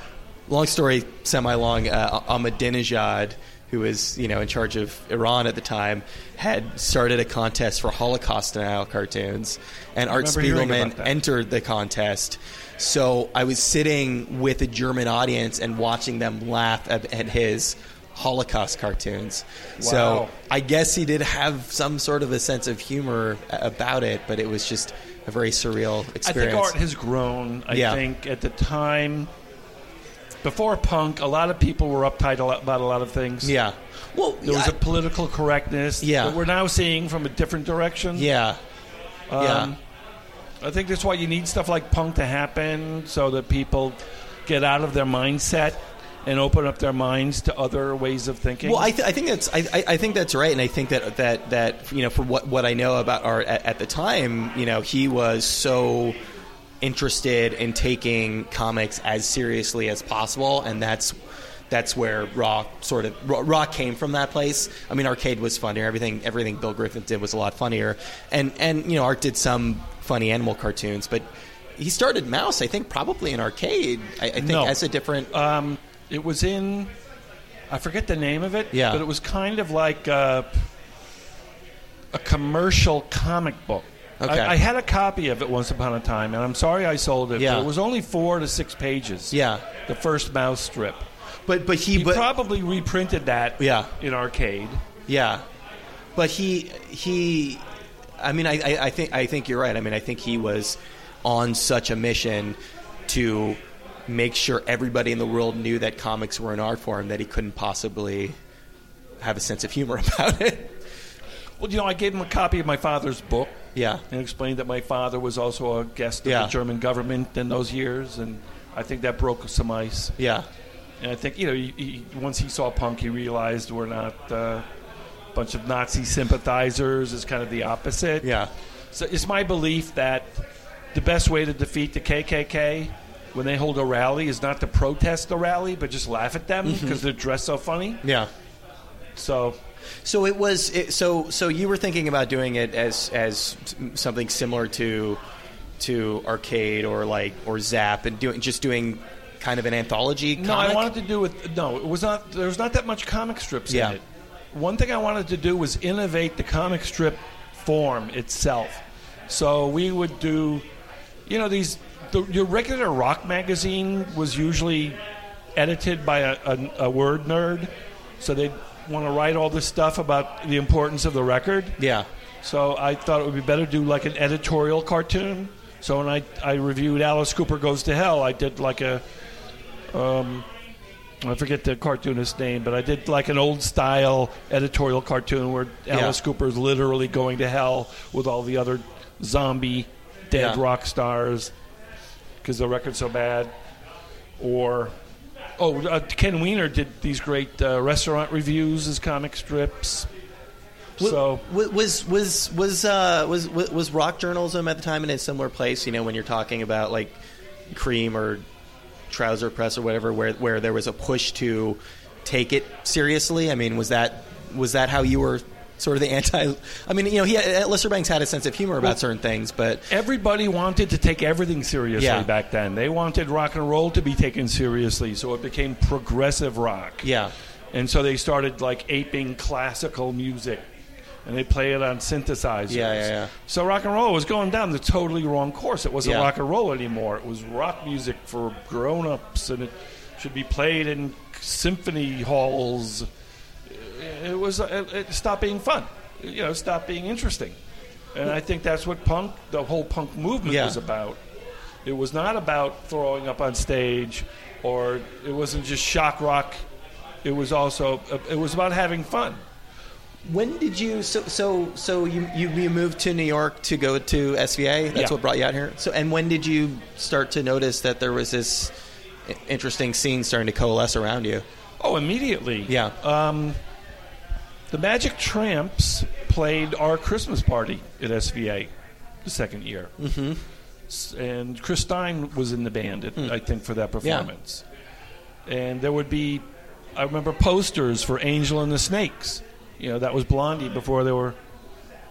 long story semi long. Uh, Ahmadinejad, who was you know in charge of Iran at the time, had started a contest for Holocaust denial cartoons, and Art Spiegelman entered the contest. So I was sitting with a German audience and watching them laugh at, at his Holocaust cartoons. So I guess he did have some sort of a sense of humor about it, but it was just a very surreal experience. I think art has grown. I Yeah. think at the time, before punk, a lot of people were uptight about a lot of things. yeah. Well, There was I- a political correctness Yeah. that we're now seeing from a different direction. yeah. Um, yeah. I think that's why you need stuff like punk to happen so that people get out of their mindset and open up their minds to other ways of thinking. Well, I, th- I think that's I, I think that's right, and I think that that that you know, for what what I know about art at, at the time, you know, he was so interested in taking comics as seriously as possible, and that's that's where Raw sort of Raw, Raw came from that place. I mean, Arcade was funnier. Everything everything Bill Griffith did was a lot funnier, and and you know, Art did some funny animal cartoons, but. He started Mouse, I think, probably in arcade. I, I think No. as a different. um, it was in, I forget the name of it, Yeah. but it was kind of like a, a commercial comic book. Okay. I, I had a copy of it once upon a time, and I'm sorry I sold it. Yeah. It was only four to six pages. yeah, The first mouse strip. but but he, He but probably reprinted that Yeah. in arcade. Yeah, but he he. I mean, I, I, I think I think you're right. I mean, I think he was on such a mission to make sure everybody in the world knew that comics were an art form that he couldn't possibly have a sense of humor about it. Well, you know, I gave him a copy of my father's book Yeah, and explained that my father was also a guest of Yeah. the German government in those years, and I think that broke some ice. yeah, And I think you know, he, he, once he saw punk, he realized we're not uh, bunch of Nazi sympathizers. It's kind of the opposite. Yeah. So it's my belief that the best way to defeat the KKK when they hold a rally is not to protest the rally, but just laugh at them because they're dressed so funny. Yeah. So So it was. It, so so you were thinking about doing it as as something similar to to arcade or like or Zap and doing just doing kind of an anthology. no, comic? I wanted to do with no. It was not. There was not that much comic strips Yeah. in it. One thing I wanted to do was innovate the comic strip form itself. So we would do, you know, these. The, your regular rock magazine was usually edited by a, a, a word nerd, so they'd want to write all this stuff about the importance of the record. Yeah. So I thought it would be better to do like an editorial cartoon. So when I, I reviewed Alice Cooper Goes to Hell, I did like a, um, I forget the cartoonist's name, but I did like an old style editorial cartoon where Alice Cooper is literally going to hell with all the other zombie dead Yeah. rock stars because the record's so bad. Or, oh, uh, Ken Weiner did these great uh, restaurant reviews as comic strips. So Wa- was was was uh, was was was rock journalism at the time in a similar place? You know, when you're talking about like Creem or Trouser Press or whatever, where where there was a push to take it seriously. I mean, was that was that how you were sort of the anti? I mean, you know, he Lester Bangs had a sense of humor about Well- certain things, but everybody wanted to take everything seriously Yeah. back then. They wanted rock and roll to be taken seriously, so it became progressive rock. yeah, And so they started like aping classical music and they play it on synthesizers. Yeah, yeah, yeah. So rock and roll was going down the totally wrong course. It wasn't Yeah. rock and roll anymore. It was rock music for grown-ups and it should be played in symphony halls. It was it, it stopped being fun. You know, stopped being interesting. And I think that's what punk, the whole punk movement Yeah. was about. It was not about throwing up on stage or it wasn't just shock rock. It was also it was about having fun. When did you so so so you, you you moved to New York to go to SVA? That's Yeah. what brought you out here. So and when did you start to notice that there was this interesting scene starting to coalesce around you? Oh, immediately. Yeah. Um, the Magic Tramps played our Christmas party at SVA the second year. Mm-hmm. And Chris Stein was in the band, at, I think, for that performance. And there would be, I remember posters for Angel and the Snakes. You know, that was Blondie before they were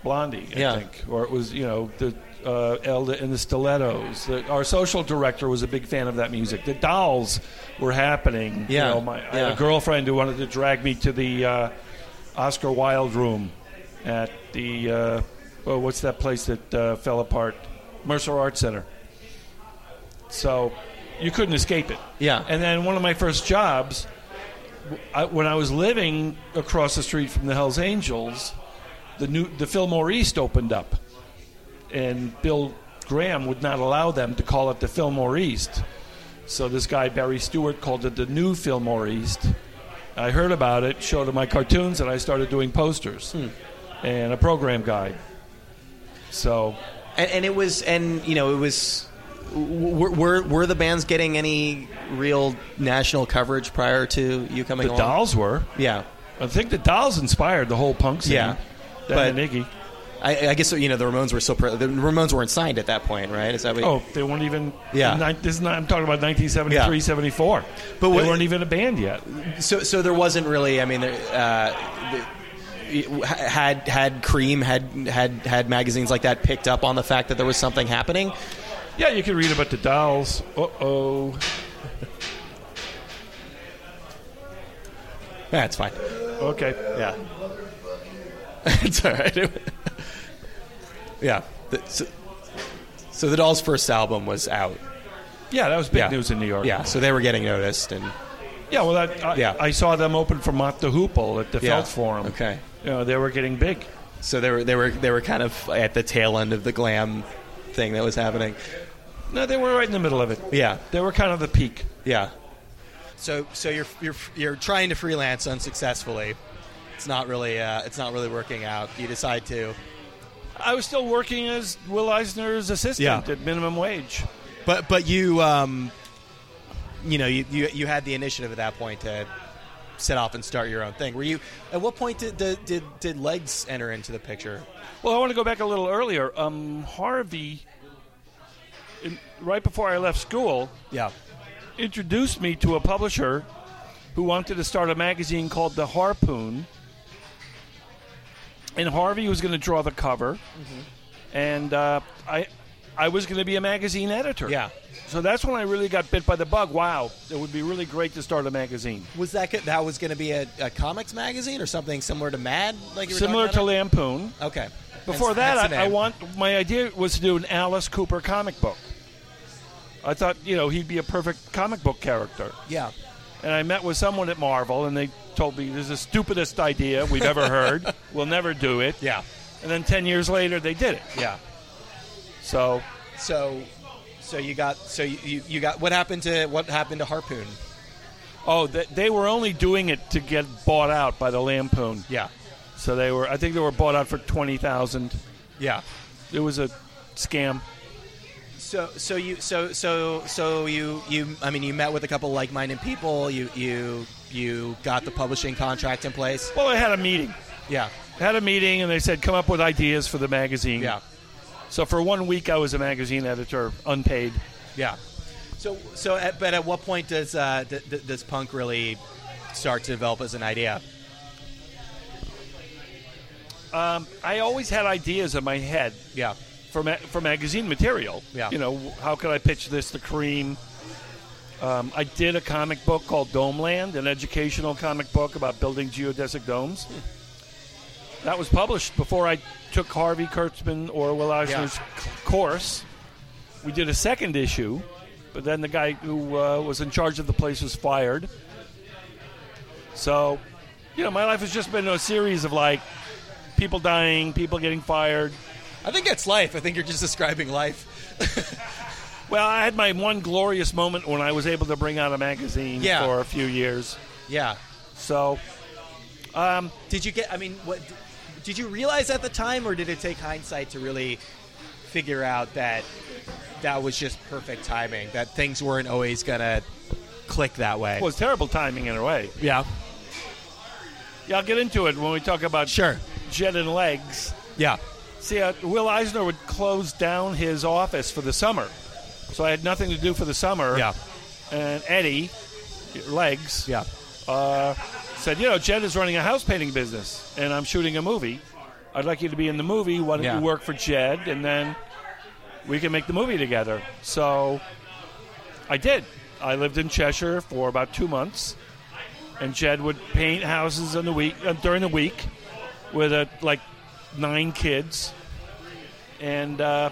Blondie, I Yeah. think. Or it was, you know, the uh, Elda and the Stilettos. The, our social director was a big fan of that music. The Dolls were happening. Yeah. You know, my, I had a girlfriend who wanted to drag me to the uh, Oscar Wilde room at the, uh, oh, what's that place that uh, fell apart? Mercer Art Center. So you couldn't escape it. Yeah. And then one of my first jobs, I, when I was living across the street from the Hell's Angels, the new the Fillmore East opened up, and Bill Graham would not allow them to call it the Fillmore East. So this guy Barry Stewart called it the new Fillmore East. I heard about it, showed him my cartoons, and I started doing posters hmm. and a program guide. So And, and it was, and you know, it was. Were, were were the bands getting any real national coverage prior to you coming the along? Dolls were. Yeah, I think the Dolls inspired the whole punk scene. Yeah, but- Iggy. I, I guess you know the Ramones were so pre- the Ramones weren't signed at that point, right? Is that what? Oh, they weren't even. Yeah. Ni- this is not, I'm talking about 1973, Yeah. 74. But they what- weren't even a band yet. So, so there wasn't really. I mean, there, uh, had had Creem had had had magazines like that picked up on the fact that there was something happening. Yeah, you can read about the Dolls. Uh oh. Yeah, it's fine. Okay. Yeah, it's all right. yeah. So, so the Dolls' first album was out. Yeah, that was big Yeah. news in New York. Yeah, so they were getting noticed, and Yeah, well, that, I, Yeah. I saw them open for Mott the Hoople at the Yeah. Felt Forum. Okay. You know, they were getting big. so they were they were they were kind of at the tail end of the glam thing that was happening. No, they were right in the middle of it. Yeah, They were kind of the peak. Yeah. So so you're you're you're trying to freelance unsuccessfully. It's not really uh, it's not really working out. You decide to, I was still working as Will Eisner's assistant Yeah. at minimum wage. but but you um, you know you, you you had the initiative at that point to set off and start your own thing. Were you? At what point did did did, did legs enter into the picture? Well, I want to go back a little earlier. Um, Harvey, in, right before I left school, Yeah. introduced me to a publisher who wanted to start a magazine called The Harpoon. And Harvey was going to draw the cover, and uh, I, I was going to be a magazine editor. Yeah. So that's when I really got bit by the bug. Wow, it would be really great to start a magazine, Was that that was going to be a, a comics magazine or something similar to Mad? Like similar to Lampoon. Okay. Before hence that, I, I want my idea was to do an Alice Cooper comic book. I thought, you know, he'd be a perfect comic book character. Yeah. And I met with someone at Marvel, and they told me this is the stupidest idea we've ever heard. we'll never do it. Yeah. And then ten years later, they did it. Yeah. So So, so you got so you, you, got what happened to what happened to Harpoon? Oh, they, they were only doing it to get bought out by the Lampoon. Yeah. So they were. I think they were bought out for twenty thousand. Yeah. It was a scam. So so you so so so you you I mean you met with a couple like-minded people. You you you got the publishing contract in place. Well, I had a meeting. Yeah. Had a meeting, and they said, "Come up with ideas for the magazine." Yeah. So for one week, I was a magazine editor, unpaid. Yeah. So so at, but at what point does uh, d- d- does punk really start to develop as an idea? Um, I always had ideas in my head Yeah. For ma- for magazine material. Yeah. You know, how could I pitch this to Creem? Um, I did a comic book called Domeland, an educational comic book about building geodesic domes. That was published before I took Harvey Kurtzman or Will Eisner's c- course. We did a second issue, but then the guy who uh, was in charge of the place was fired. So, you know, my life has just been a series of like people dying, people getting fired. I think that's life. I think you're just describing life. Well, I had my one glorious moment when I was able to bring out a magazine Yeah. for a few years. Yeah. So, um, Did you get? I mean, what did you realize at the time, or did it take hindsight to really figure out that that was just perfect timing? That things weren't always gonna click that way. it was terrible timing in a way. yeah. Yeah, I'll get into it when we talk about Sure. Ged and legs. Yeah. See, uh, Will Eisner would close down his office for the summer, so I had nothing to do for the summer. Yeah. And Eddie, legs, Yeah. uh, said, you know, Ged is running a house painting business, and I'm shooting a movie. I'd like you to be in the movie. Why don't Yeah. you work for Ged, and then we can make the movie together? So I did. I lived in Cheshire for about two months, and Ged would paint houses in the week uh, during the week with a like nine kids, and uh,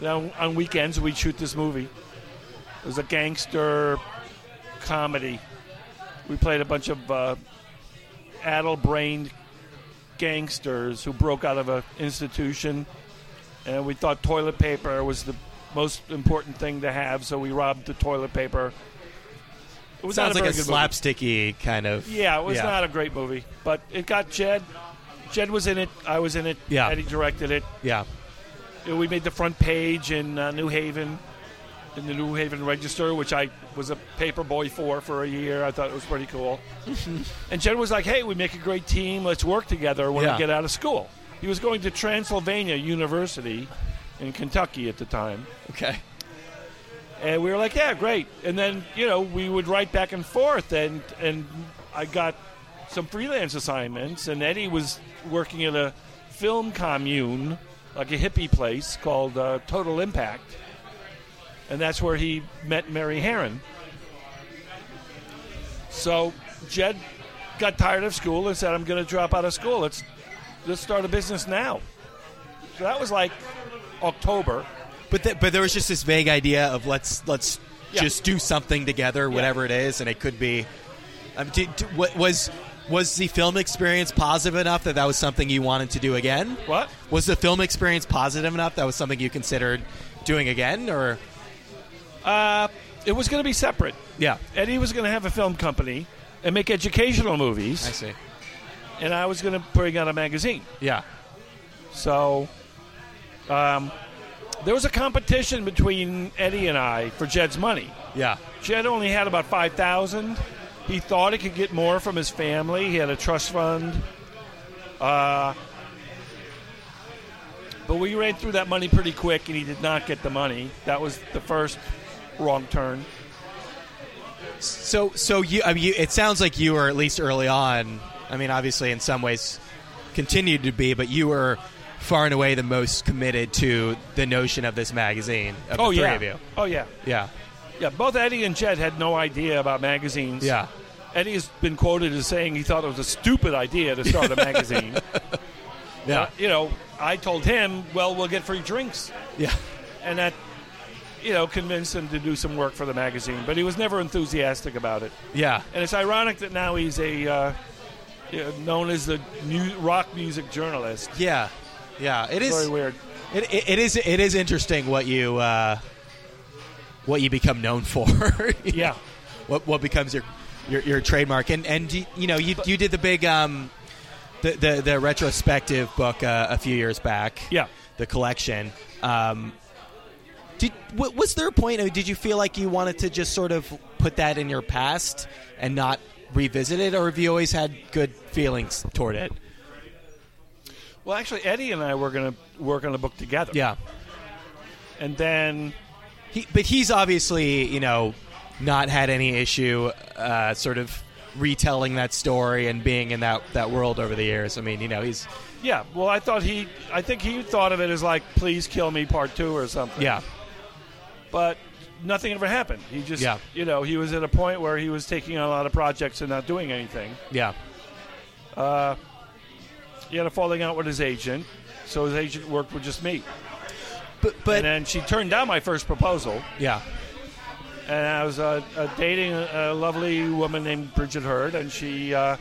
then on weekends we'd shoot this movie. It was a gangster comedy. We played a bunch of uh, addle-brained gangsters who broke out of an institution, and we thought toilet paper was the most important thing to have, so we robbed the toilet paper. It was Sounds not a like a good movie. slapsticky kind of. Yeah, it was Yeah. not a great movie, but it got Ged. Ged was in it. I was in it. Yeah. Eddie directed it. Yeah. We made the front page in uh, New Haven, in the New Haven Register, which I was a paper boy for for a year. I thought it was pretty cool. and Ged was like, "Hey, we make a great team. Let's work together when Yeah. I get out of school." He was going to Transylvania University in Kentucky at the time. Okay. And we were like, yeah, great. And then, you know, we would write back and forth, and, and I got some freelance assignments, and Eddie was working at a film commune, like a hippie place called uh, Total Impact. And that's where he met Mary Harron. So Ged got tired of school and said, I'm going to drop out of school. Let's, let's start a business now. So that was like October. But th- but there was just this vague idea of let's let's Yeah. just do something together, whatever it is, and it could be. Um, did, d- what was was the film experience positive enough that that was something you wanted to do again? What? Was the film experience positive enough that was something you considered doing again, or Uh, it was going to be separate. yeah? Eddie was going to have a film company and make educational movies, I see. and I was going to bring out a magazine. Yeah, So, um, there was a competition between Eddie and I for Ged's money. yeah, Ged only had about five thousand, He thought he could get more from his family. He had a trust fund. Uh, but we ran through that money pretty quick, and he did not get the money. That was the first wrong turn. So, so you, I mean, you, it sounds like you were at least early on. I mean, obviously, in some ways, continued to be, but you were far and away the most committed to the notion of this magazine. Of oh the three yeah. of you. Oh yeah. Yeah. Yeah. Both Eddie and Ged had no idea about magazines. Yeah. Eddie has been quoted as saying he thought it was a stupid idea to start a magazine. Yeah. Uh, you know, I told him, well, we'll get free drinks. Yeah. And that, you know, convinced him to do some work for the magazine. But he was never enthusiastic about it. Yeah. And it's ironic that now he's a, uh, known as the mu- rock music journalist. Yeah. Yeah. It is. Very weird. It, it, it is. It is interesting what you uh, what you become known for. Yeah. what what becomes your your, your trademark and and you, you know you you did the big um the the, the retrospective book uh, a few years back. Yeah. The collection. Um, did was there a point? uh, Did you feel like you wanted to just sort of put that in your past and not revisit it, or have you always had good feelings toward it? Well, actually, Eddie and I were going to work on a book together. Yeah. And then He, but he's obviously, you know, not had any issue uh, sort of retelling that story and being in that, that world over the years. I mean, you know, he's Yeah, well, I thought he, I think he thought of it as like, "Please kill me, part two or something." yeah, but nothing ever happened. He just, Yeah. you know, he was at a point where he was taking on a lot of projects and not doing anything. yeah, He had a falling out with his agent, so his agent worked with just me. But but and then she turned down my first proposal, yeah, and I was uh, uh, dating a, a lovely woman named Bridget Hurd, and she uh,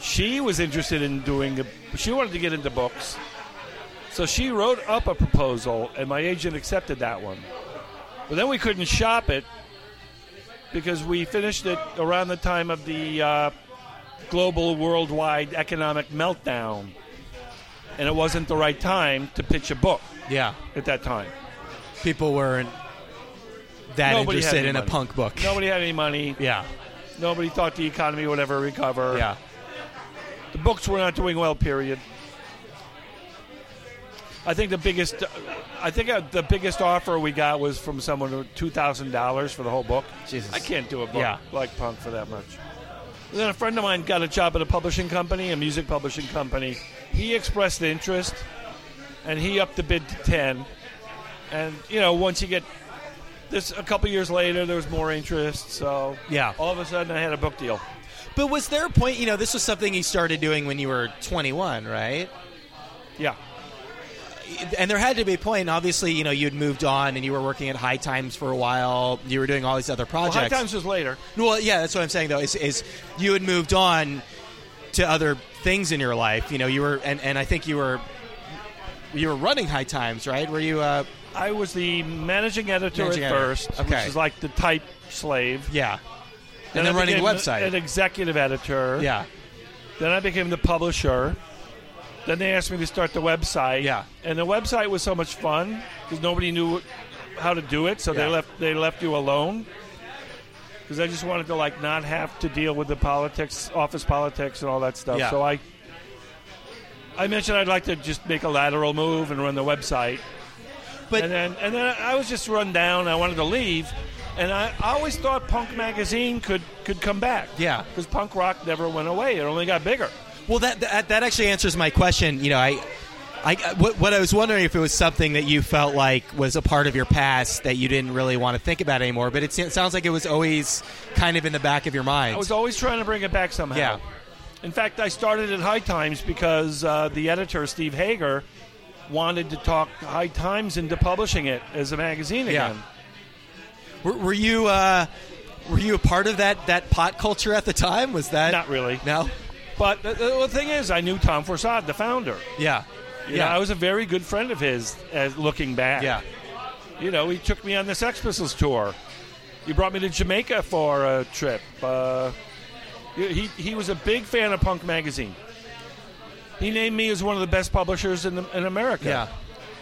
she was interested in doing. A, she wanted to get into books, so she wrote up a proposal, and my agent accepted that one. But then we couldn't shop it because we finished it around the time of the uh, global worldwide economic meltdown, and it wasn't the right time to pitch a book yeah. at that time. People weren't that Nobody had interested any in a money. punk book. Nobody had any money. Yeah, Nobody thought the economy would ever recover. yeah, The books were not doing well. Period. I think the biggest, I think uh, the biggest offer we got was from someone who two thousand dollars for the whole book. Jesus. I can't do a book Yeah. like punk for that much. And then a friend of mine got a job at a publishing company, a music publishing company. He expressed interest, and he upped the bid to ten. And you know, once you get this, a couple years later, there was more interest. So Yeah. all of a sudden, I had a book deal. But was there a point? You know, this was something you started doing when you were 21, right? Yeah. and there had to be a point. Obviously, you know, you'd moved on and you were working at High Times for a while. You were doing all these other Well, projects. High Times was later. Well, yeah, that's what I'm saying though. Is, is you had moved on to other things in your life. You know, you were, and, and I think you were, you were running High Times, right? Were you? Uh, I was the managing editor Managing at editor. first, Okay. which is like the type slave. yeah. And then I running the became website. An executive editor. yeah. Then I became the publisher. Then they asked me to start the website. Yeah. And the website was so much fun because nobody knew how to do it, so Yeah. they left they left you alone. Because I just wanted to like not have to deal with the politics, office politics, and all that stuff. Yeah. So I, I mentioned I'd like to just make a lateral move and run the website. But and then and then I was just run down. I wanted to leave, and I, I always thought punk magazine could could come back. Yeah. because punk rock never went away. It only got bigger. Well, that, that that actually answers my question. You know, I, I what, what I was wondering if it was something that you felt like was a part of your past that you didn't really want to think about anymore. But it, se- sounds like it was always kind of in the back of your mind. I was always trying to bring it back somehow. Yeah. In fact, I started at High Times because uh, the editor Steve Hager wanted to talk High Times into publishing it as a magazine Yeah. again. were, were you uh, were you a part of that that pot culture at the time? Was that Not really. No. But the, the thing is, I knew Tom Forcade, the founder. Yeah. You yeah. know, I was a very good friend of his. As looking back, yeah. You know, he took me on the Sex Pistols tour. He brought me to Jamaica for a trip. Uh, he, he was a big fan of Punk Magazine. He named me as one of the best publishers in, the, in America. Yeah.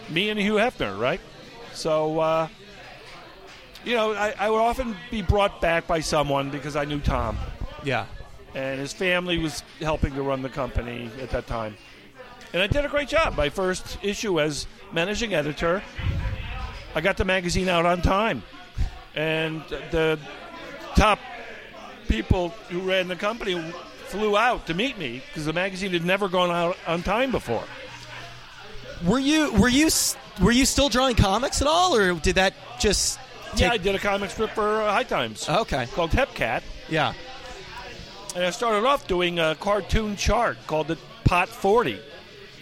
Me and Hugh Hefner, right? So, uh, you know, I, I would often be brought back by someone because I knew Tom. Yeah. and his family was helping to run the company at that time. And I did a great job. My first issue as managing editor, I got the magazine out on time, and the top people who ran the company flew out to meet me because the magazine had never gone out on time before. Were you were you were you still drawing comics at all, or did that just? yeah, I did a comic strip for uh, High Times Okay. called Hepcat. Yeah. And I started off doing a cartoon chart called the Pot 40.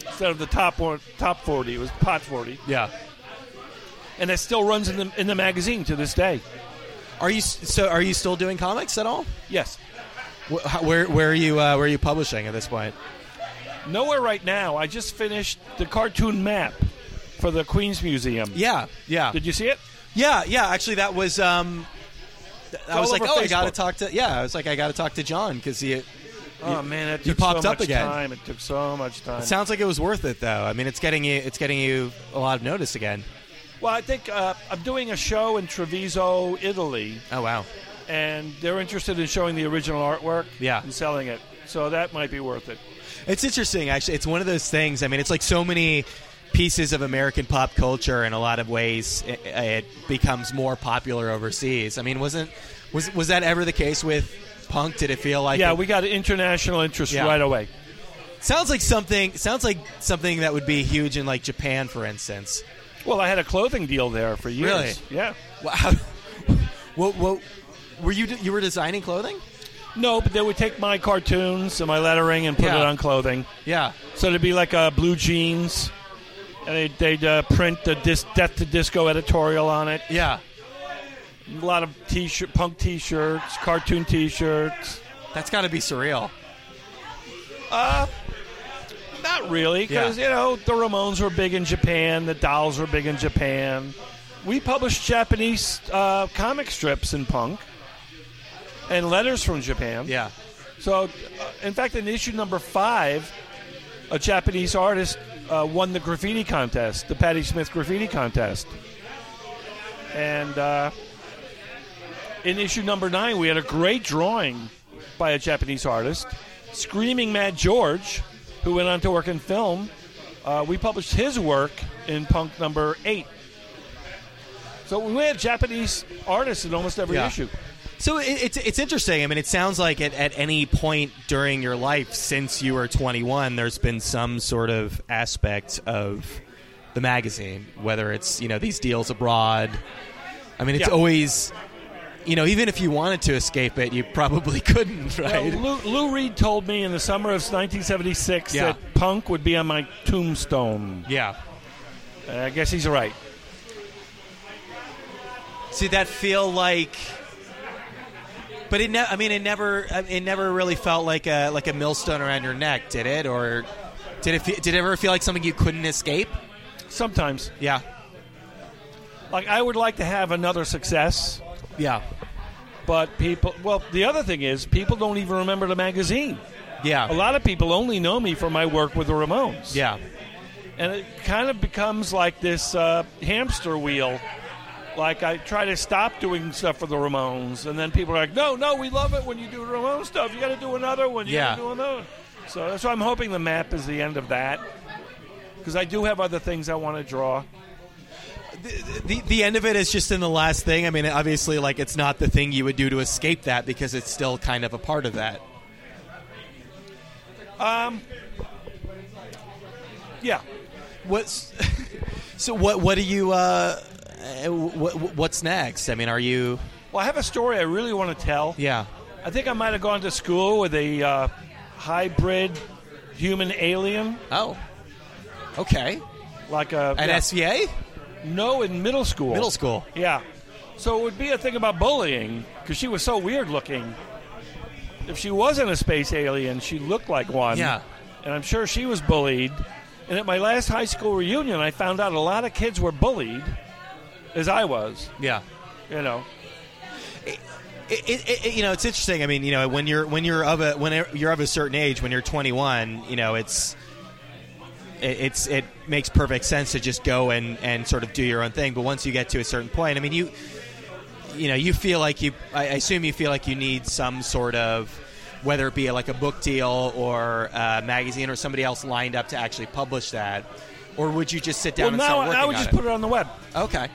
Instead of the top one, top 40, it was Pot 40. Yeah. And it still runs in the, in the magazine to this day. Are you so? Are you still doing comics at all? Yes. Wh- how- Where where are you uh, where are you publishing at this point? Nowhere right now. I just finished the cartoon map for the Queens Museum. Yeah. Yeah. Did you see it? Yeah. Yeah. Actually, that was. Um, th- I all was like, over oh, I got to Facebook. talk to. Yeah, I was like, I got to talk to John because he. It Oh man, it took you popped so up much again. time. It took so much time. sounds like it was worth it, though. I mean, it's getting you. It's getting you a lot of notice again. Well, I think uh, I'm doing a show in Treviso, Italy, Oh wow. and they're interested in showing the original artwork Yeah. and selling it. So that might be worth it. It's interesting, actually. It's one of those things. I mean, it's like so many pieces of American pop culture. In a lot of ways, it, it becomes more popular overseas. I mean, wasn't was was that ever the case with punk? Did it feel like? yeah, it- we got international interest Yeah. right away. sounds like something. Sounds like something that would be huge in like Japan, for instance. Well, I had a clothing deal there for years. Really? Yeah. Wow. what, what were you? You were designing clothing? No, but they would take my cartoons and my lettering and put Yeah. it on clothing. Yeah. So it'd be like uh, blue jeans, and they'd, they'd uh, print the dis- Death to Disco editorial on it. Yeah. A lot of t-shirt, punk t-shirts, cartoon t-shirts. That's got to be surreal. Not really, because Yeah. you know the Ramones were big in Japan, the Dolls were big in Japan. We published Japanese uh, comic strips in punk and letters from Japan. Yeah. So, uh, in fact, in issue number five, a Japanese artist uh, won the graffiti contest, the Patti Smith graffiti contest. And uh, in issue number nine, we had a great drawing by a Japanese artist, Screaming Mad George, who went on to work in film. Uh, we published his work in Punk number eight. So we had Japanese artists in almost every Yeah. issue. So it, it's it's interesting. I mean, it sounds like at, at any point during your life since you were 21, there's been some sort of aspect of the magazine, whether it's you know these deals abroad. I mean, it's Yeah. always you know even if you wanted to escape it, you probably couldn't, right? Well, Lou, Lou Reed told me in the summer of 1976 Yeah. that punk would be on my tombstone. yeah. I guess he's right. Did that feel like? But it, ne- I mean, it never, it never really felt like a like a millstone around your neck, did it? Or did it? Fe- did it ever feel like something you couldn't escape? Sometimes, Yeah, like I would like to have another success, yeah, but people. Well, the other thing is people don't even remember the magazine. yeah, A lot of people only know me for my work with the Ramones. yeah, and it kind of becomes like this uh, hamster wheel. Like I try to stop doing stuff for the Ramones, and then people are like, "No, no, we love it when you do Ramones stuff. You got to do another one. You Yeah. got to do another." one." So that's why I'm hoping the map is the end of that, because I do have other things I want to draw. The the end of it is just in the last thing. I mean, obviously, like it's not the thing you would do to escape that because it's still kind of a part of that. Um. Yeah, What's so? What what do you? Uh, what, what's next? I mean, are you? well, I have a story I really want to tell. Yeah, I think I might have gone to school with a uh, hybrid human alien, Oh, okay. like a At yeah. SVA, no in middle school. middle school. Yeah. So it would be a thing about bullying because she was so weird looking. If she wasn't a space alien, she looked like one. Yeah. And I'm sure she was bullied. And at my last high school reunion, I found out a lot of kids were bullied, as I was. Yeah. You know. It, it, it, you know, it's interesting. I mean, you know, when you're when you're of a when you're of a certain age, when you're 21, you know, it's it, it's it makes perfect sense to just go and and sort of do your own thing. But once you get to a certain point, I mean, you you know, you feel like you. I assume you feel like you need some sort of whether it be like a book deal or a magazine or somebody else lined up to actually publish that, or would you just sit down Well, and now start working I would just it? put it on the web. okay.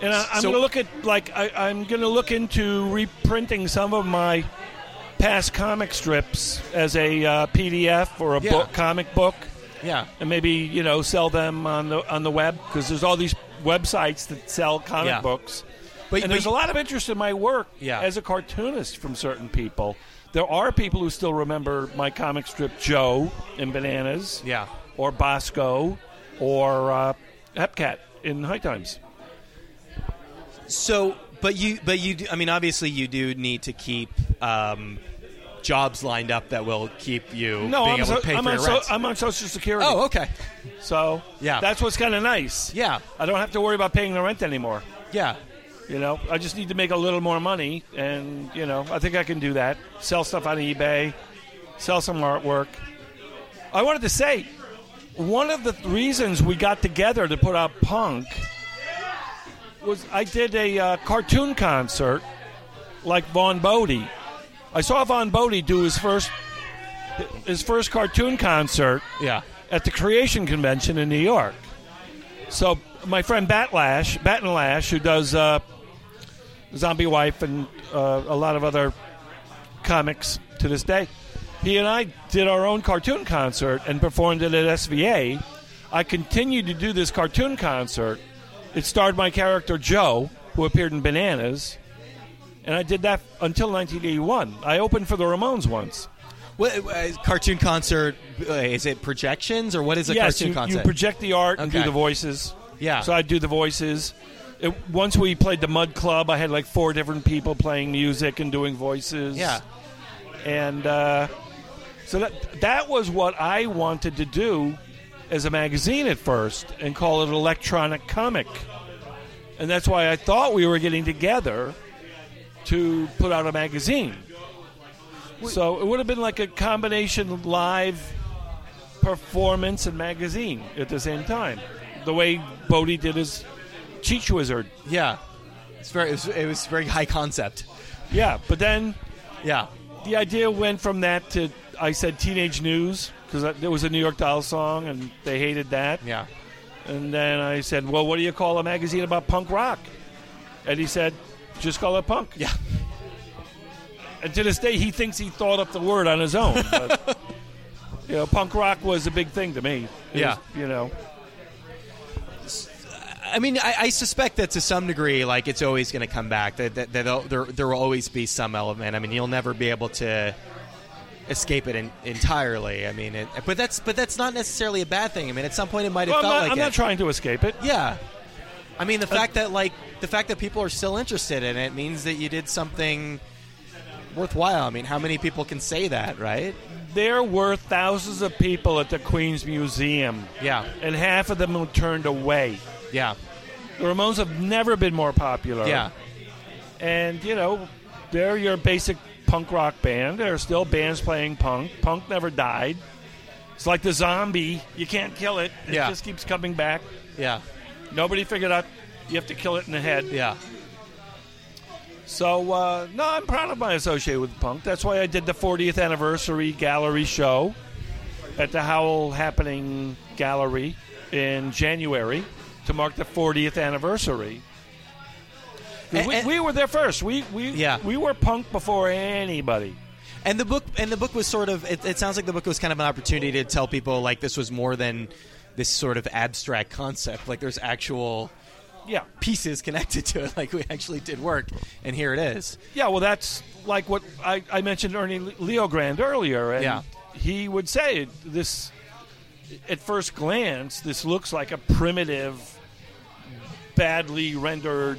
And I, I'm So- going to look at like I, I'm going to look into reprinting some of my past comic strips as a uh, PDF or a Yeah. book, comic book, Yeah. and maybe you know sell them on the on the web because there's all these websites that sell comic Yeah. books. But, and but there's a lot of interest in my work Yeah. as a cartoonist from certain people. There are people who still remember my comic strip Joe in Bananas, Yeah. or Bosco, or uh, Hepcat in High Times. So, but you, but you, do, I mean, obviously, you do need to keep um, jobs lined up that will keep you No, being I'm, able so, to pay I'm, for on your so, rent. I'm on Social Security. oh, okay. so Yeah. that's what's kind of nice. Yeah, I don't have to worry about paying the rent anymore. yeah, You know, I just need to make a little more money, and you know, I think I can do that. Sell stuff on eBay, sell some artwork. I wanted to say, one of the reasons we got together to put out Punk was I did a uh, cartoon concert like Vaughn Bodē. I saw Vaughn Bodē do his first his first cartoon concert yeah, at the Creation Convention in New York. So my friend Batlash, Lash, who does uh, Zombie Wife and uh, a lot of other comics to this day, he and I did our own cartoon concert and performed it at SVA. I continued to do this cartoon concert. It starred my character Joe, who appeared in Bananas, and I did that until 1981. I opened for the Ramones once. What, uh, cartoon concert? Uh, is it projections or what is a yes, cartoon you, concert? you project the art and do Okay. the voices. Yeah. So I do the voices. It, once we played the Mud Club, I had like four different people playing music and doing voices. yeah, And uh, so that that was what I wanted to do as a magazine at first and call it electronic comic. And that's why I thought we were getting together to put out a magazine. So it would have been like a combination live performance and magazine at the same time. The way Bodē did his Cheech Wizard. yeah. It's very. It was, it was very high concept. Yeah, but then Yeah, the idea went from that to I said teenage news because there was a New York Dolls song and they hated that. yeah, And then I said, "Well, what do you call a magazine about punk rock?" And he said, "Just call it punk." yeah. And to this day, he thinks he thought up the word on his own. But, you know, punk rock was a big thing to me. It Yeah. was, you know. I mean, I, I suspect that to some degree, like it's always going to come back. That, that, that there there will always be some element. I mean, you'll never be able to escape it in, entirely. I mean, it, but that's but that's not necessarily a bad thing. I mean, at some point it might have Well, I'm, felt not, like I'm it. not trying to escape it. Yeah. I mean, the fact that like the fact that people are still interested in it means that you did something worthwhile. I mean, how many people can say that, right? There were thousands of people at the Queens Museum, Yeah. and half of them were turned away. Yeah. The Ramones have never been more popular. Yeah. And, you know, they're your basic punk rock band. There are still bands playing punk. Punk never died. It's like the zombie. You can't kill it. It Yeah. just keeps coming back. Yeah. Nobody figured out you have to kill it in the head. Yeah. So, uh, no, I'm proud of my association with punk. That's why I did the 40th anniversary gallery show at the Howl Happening Gallery in January to mark the 40th anniversary. And- we, and- we were there first. We we Yeah. we were punk before anybody. And the book and the book was sort of it, it sounds like the book was kind of an opportunity to tell people like this was more than this sort of abstract concept. Like there's actual Yeah, pieces connected to it. Like we actually did work, and here it is. yeah. Well, that's like what I, I mentioned Ernie Leogrande earlier, and Yeah. he would say this. At first glance, this looks like a primitive, badly rendered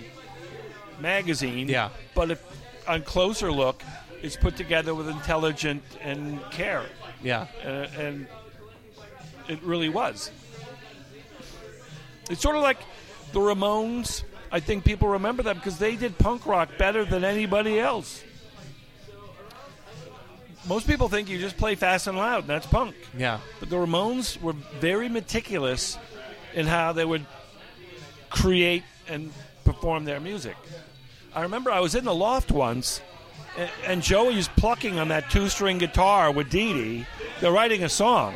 magazine. Yeah. But if, on closer look, it's put together with intelligent and care, Yeah. uh, and it really was. It's sort of like the Ramones. I think people remember them because they did punk rock better than anybody else. Most people think you just play fast and loud, and that's punk. Yeah. But the Ramones were very meticulous in how they would create and perform their music. I remember I was in the loft once, and, and was plucking on that two-string guitar with Dee Dee. They're writing a song,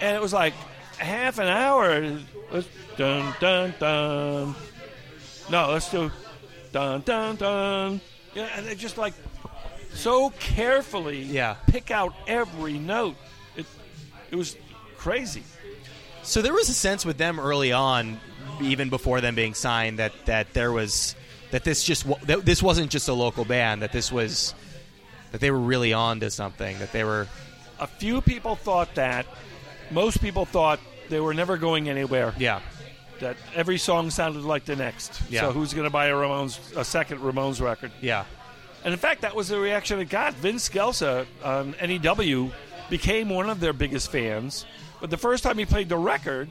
and it was like half an hour. Let's dun dun dun. No, let's do dun dun dun. Yeah, and they just like so carefully Yeah. pick out every note. It it was crazy. So there was a sense with them early on, even before them being signed, that that there was that this just that this wasn't just a local band. That this was that they were really on to something. That they were A few people thought that. Most people thought they were never going anywhere. yeah That every song sounded like the next. Yeah. So who's going to buy a Ramones a second Ramones record? yeah And in fact, that was the reaction it got. Vince Scelsa on NEW became one of their biggest fans. But the first time he played the record,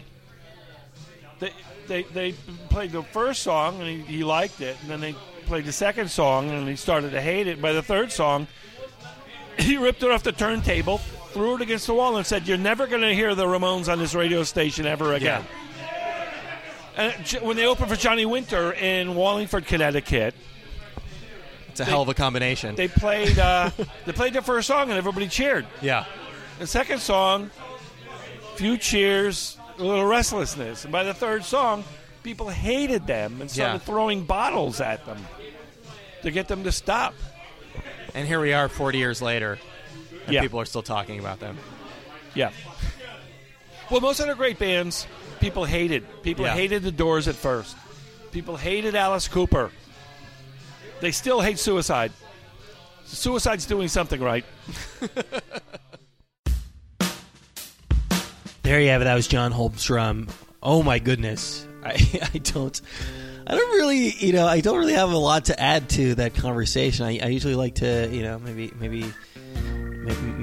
they they, they played the first song and he, he liked it, and then they played the second song and he started to hate it. By the third song, he ripped it off the turntable, threw it against the wall, and said, "You're never going to hear the Ramones on this radio station ever again." And when they opened for Johnny Winter in Wallingford, Connecticut, it's a hell of a combination. they played uh, they played their first song and everybody cheered. yeah The second song, few cheers, a little restlessness, and by the third song, people hated them and started Yeah. throwing bottles at them to get them to stop. and here we are, forty years later, and Yeah. people are still talking about them. Yeah. Well, most other great bands, people hated. People Yeah. hated the Doors at first. People hated Alice Cooper. They still hate Suicide. Suicide's doing something right. There you have it. That was John Holmstrom. Oh my goodness, I, I don't, I don't really, you know, I don't really have a lot to add to that conversation. I, I usually like to, you know, maybe, maybe,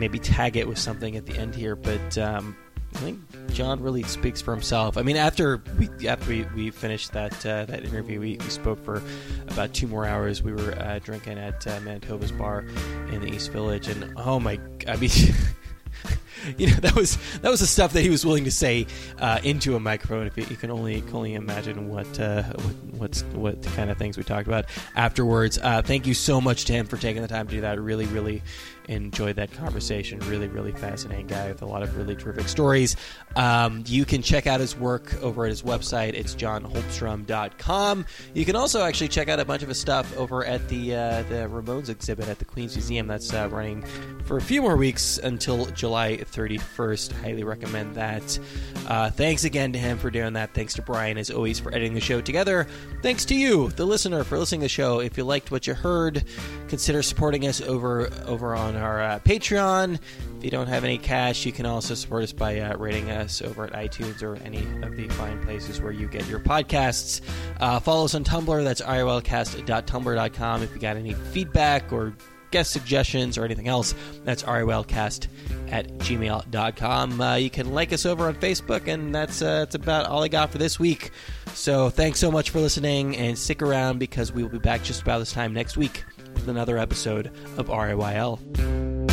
maybe, tag it with something at the end here, but um, I think John really speaks for himself. I mean, after we after we, we finished that uh, that interview, we, we spoke for about two more hours. We were uh, drinking at uh, Manitoba's bar in the East Village, and oh my, I mean. you know that was that was the stuff that he was willing to say uh, into a microphone. If you, you can only can only imagine what uh, what what's what kind of things we talked about afterwards. Uh, thank you so much to him for taking the time to do that. Really, really enjoyed that conversation. Really, really fascinating guy with a lot of really terrific stories. Um, you can check out his work over at his website. It's johnholmstrom.com. You can also actually check out a bunch of his stuff over at the uh, the Ramones exhibit at the Queens Museum. That's uh, running for a few more weeks until July 31st. Highly recommend that. Uh, thanks again to him for doing that. Thanks to Brian, as always, for editing the show together. Thanks to you, the listener, for listening to the show. If you liked what you heard, consider supporting us over over on our uh, Patreon. If you don't have any cash, you can also support us by uh, rating us over at iTunes or any of the fine places where you get your podcasts. Uh, follow us on Tumblr. That's riylcast.tumblr.com. If you got any feedback or guest suggestions or anything else, that's riylcast at gmail.com. Uh, you can like us over on Facebook, and that's, uh, that's about all I got for this week. So thanks so much for listening, and stick around because we will be back just about this time next week with another episode of RiYL.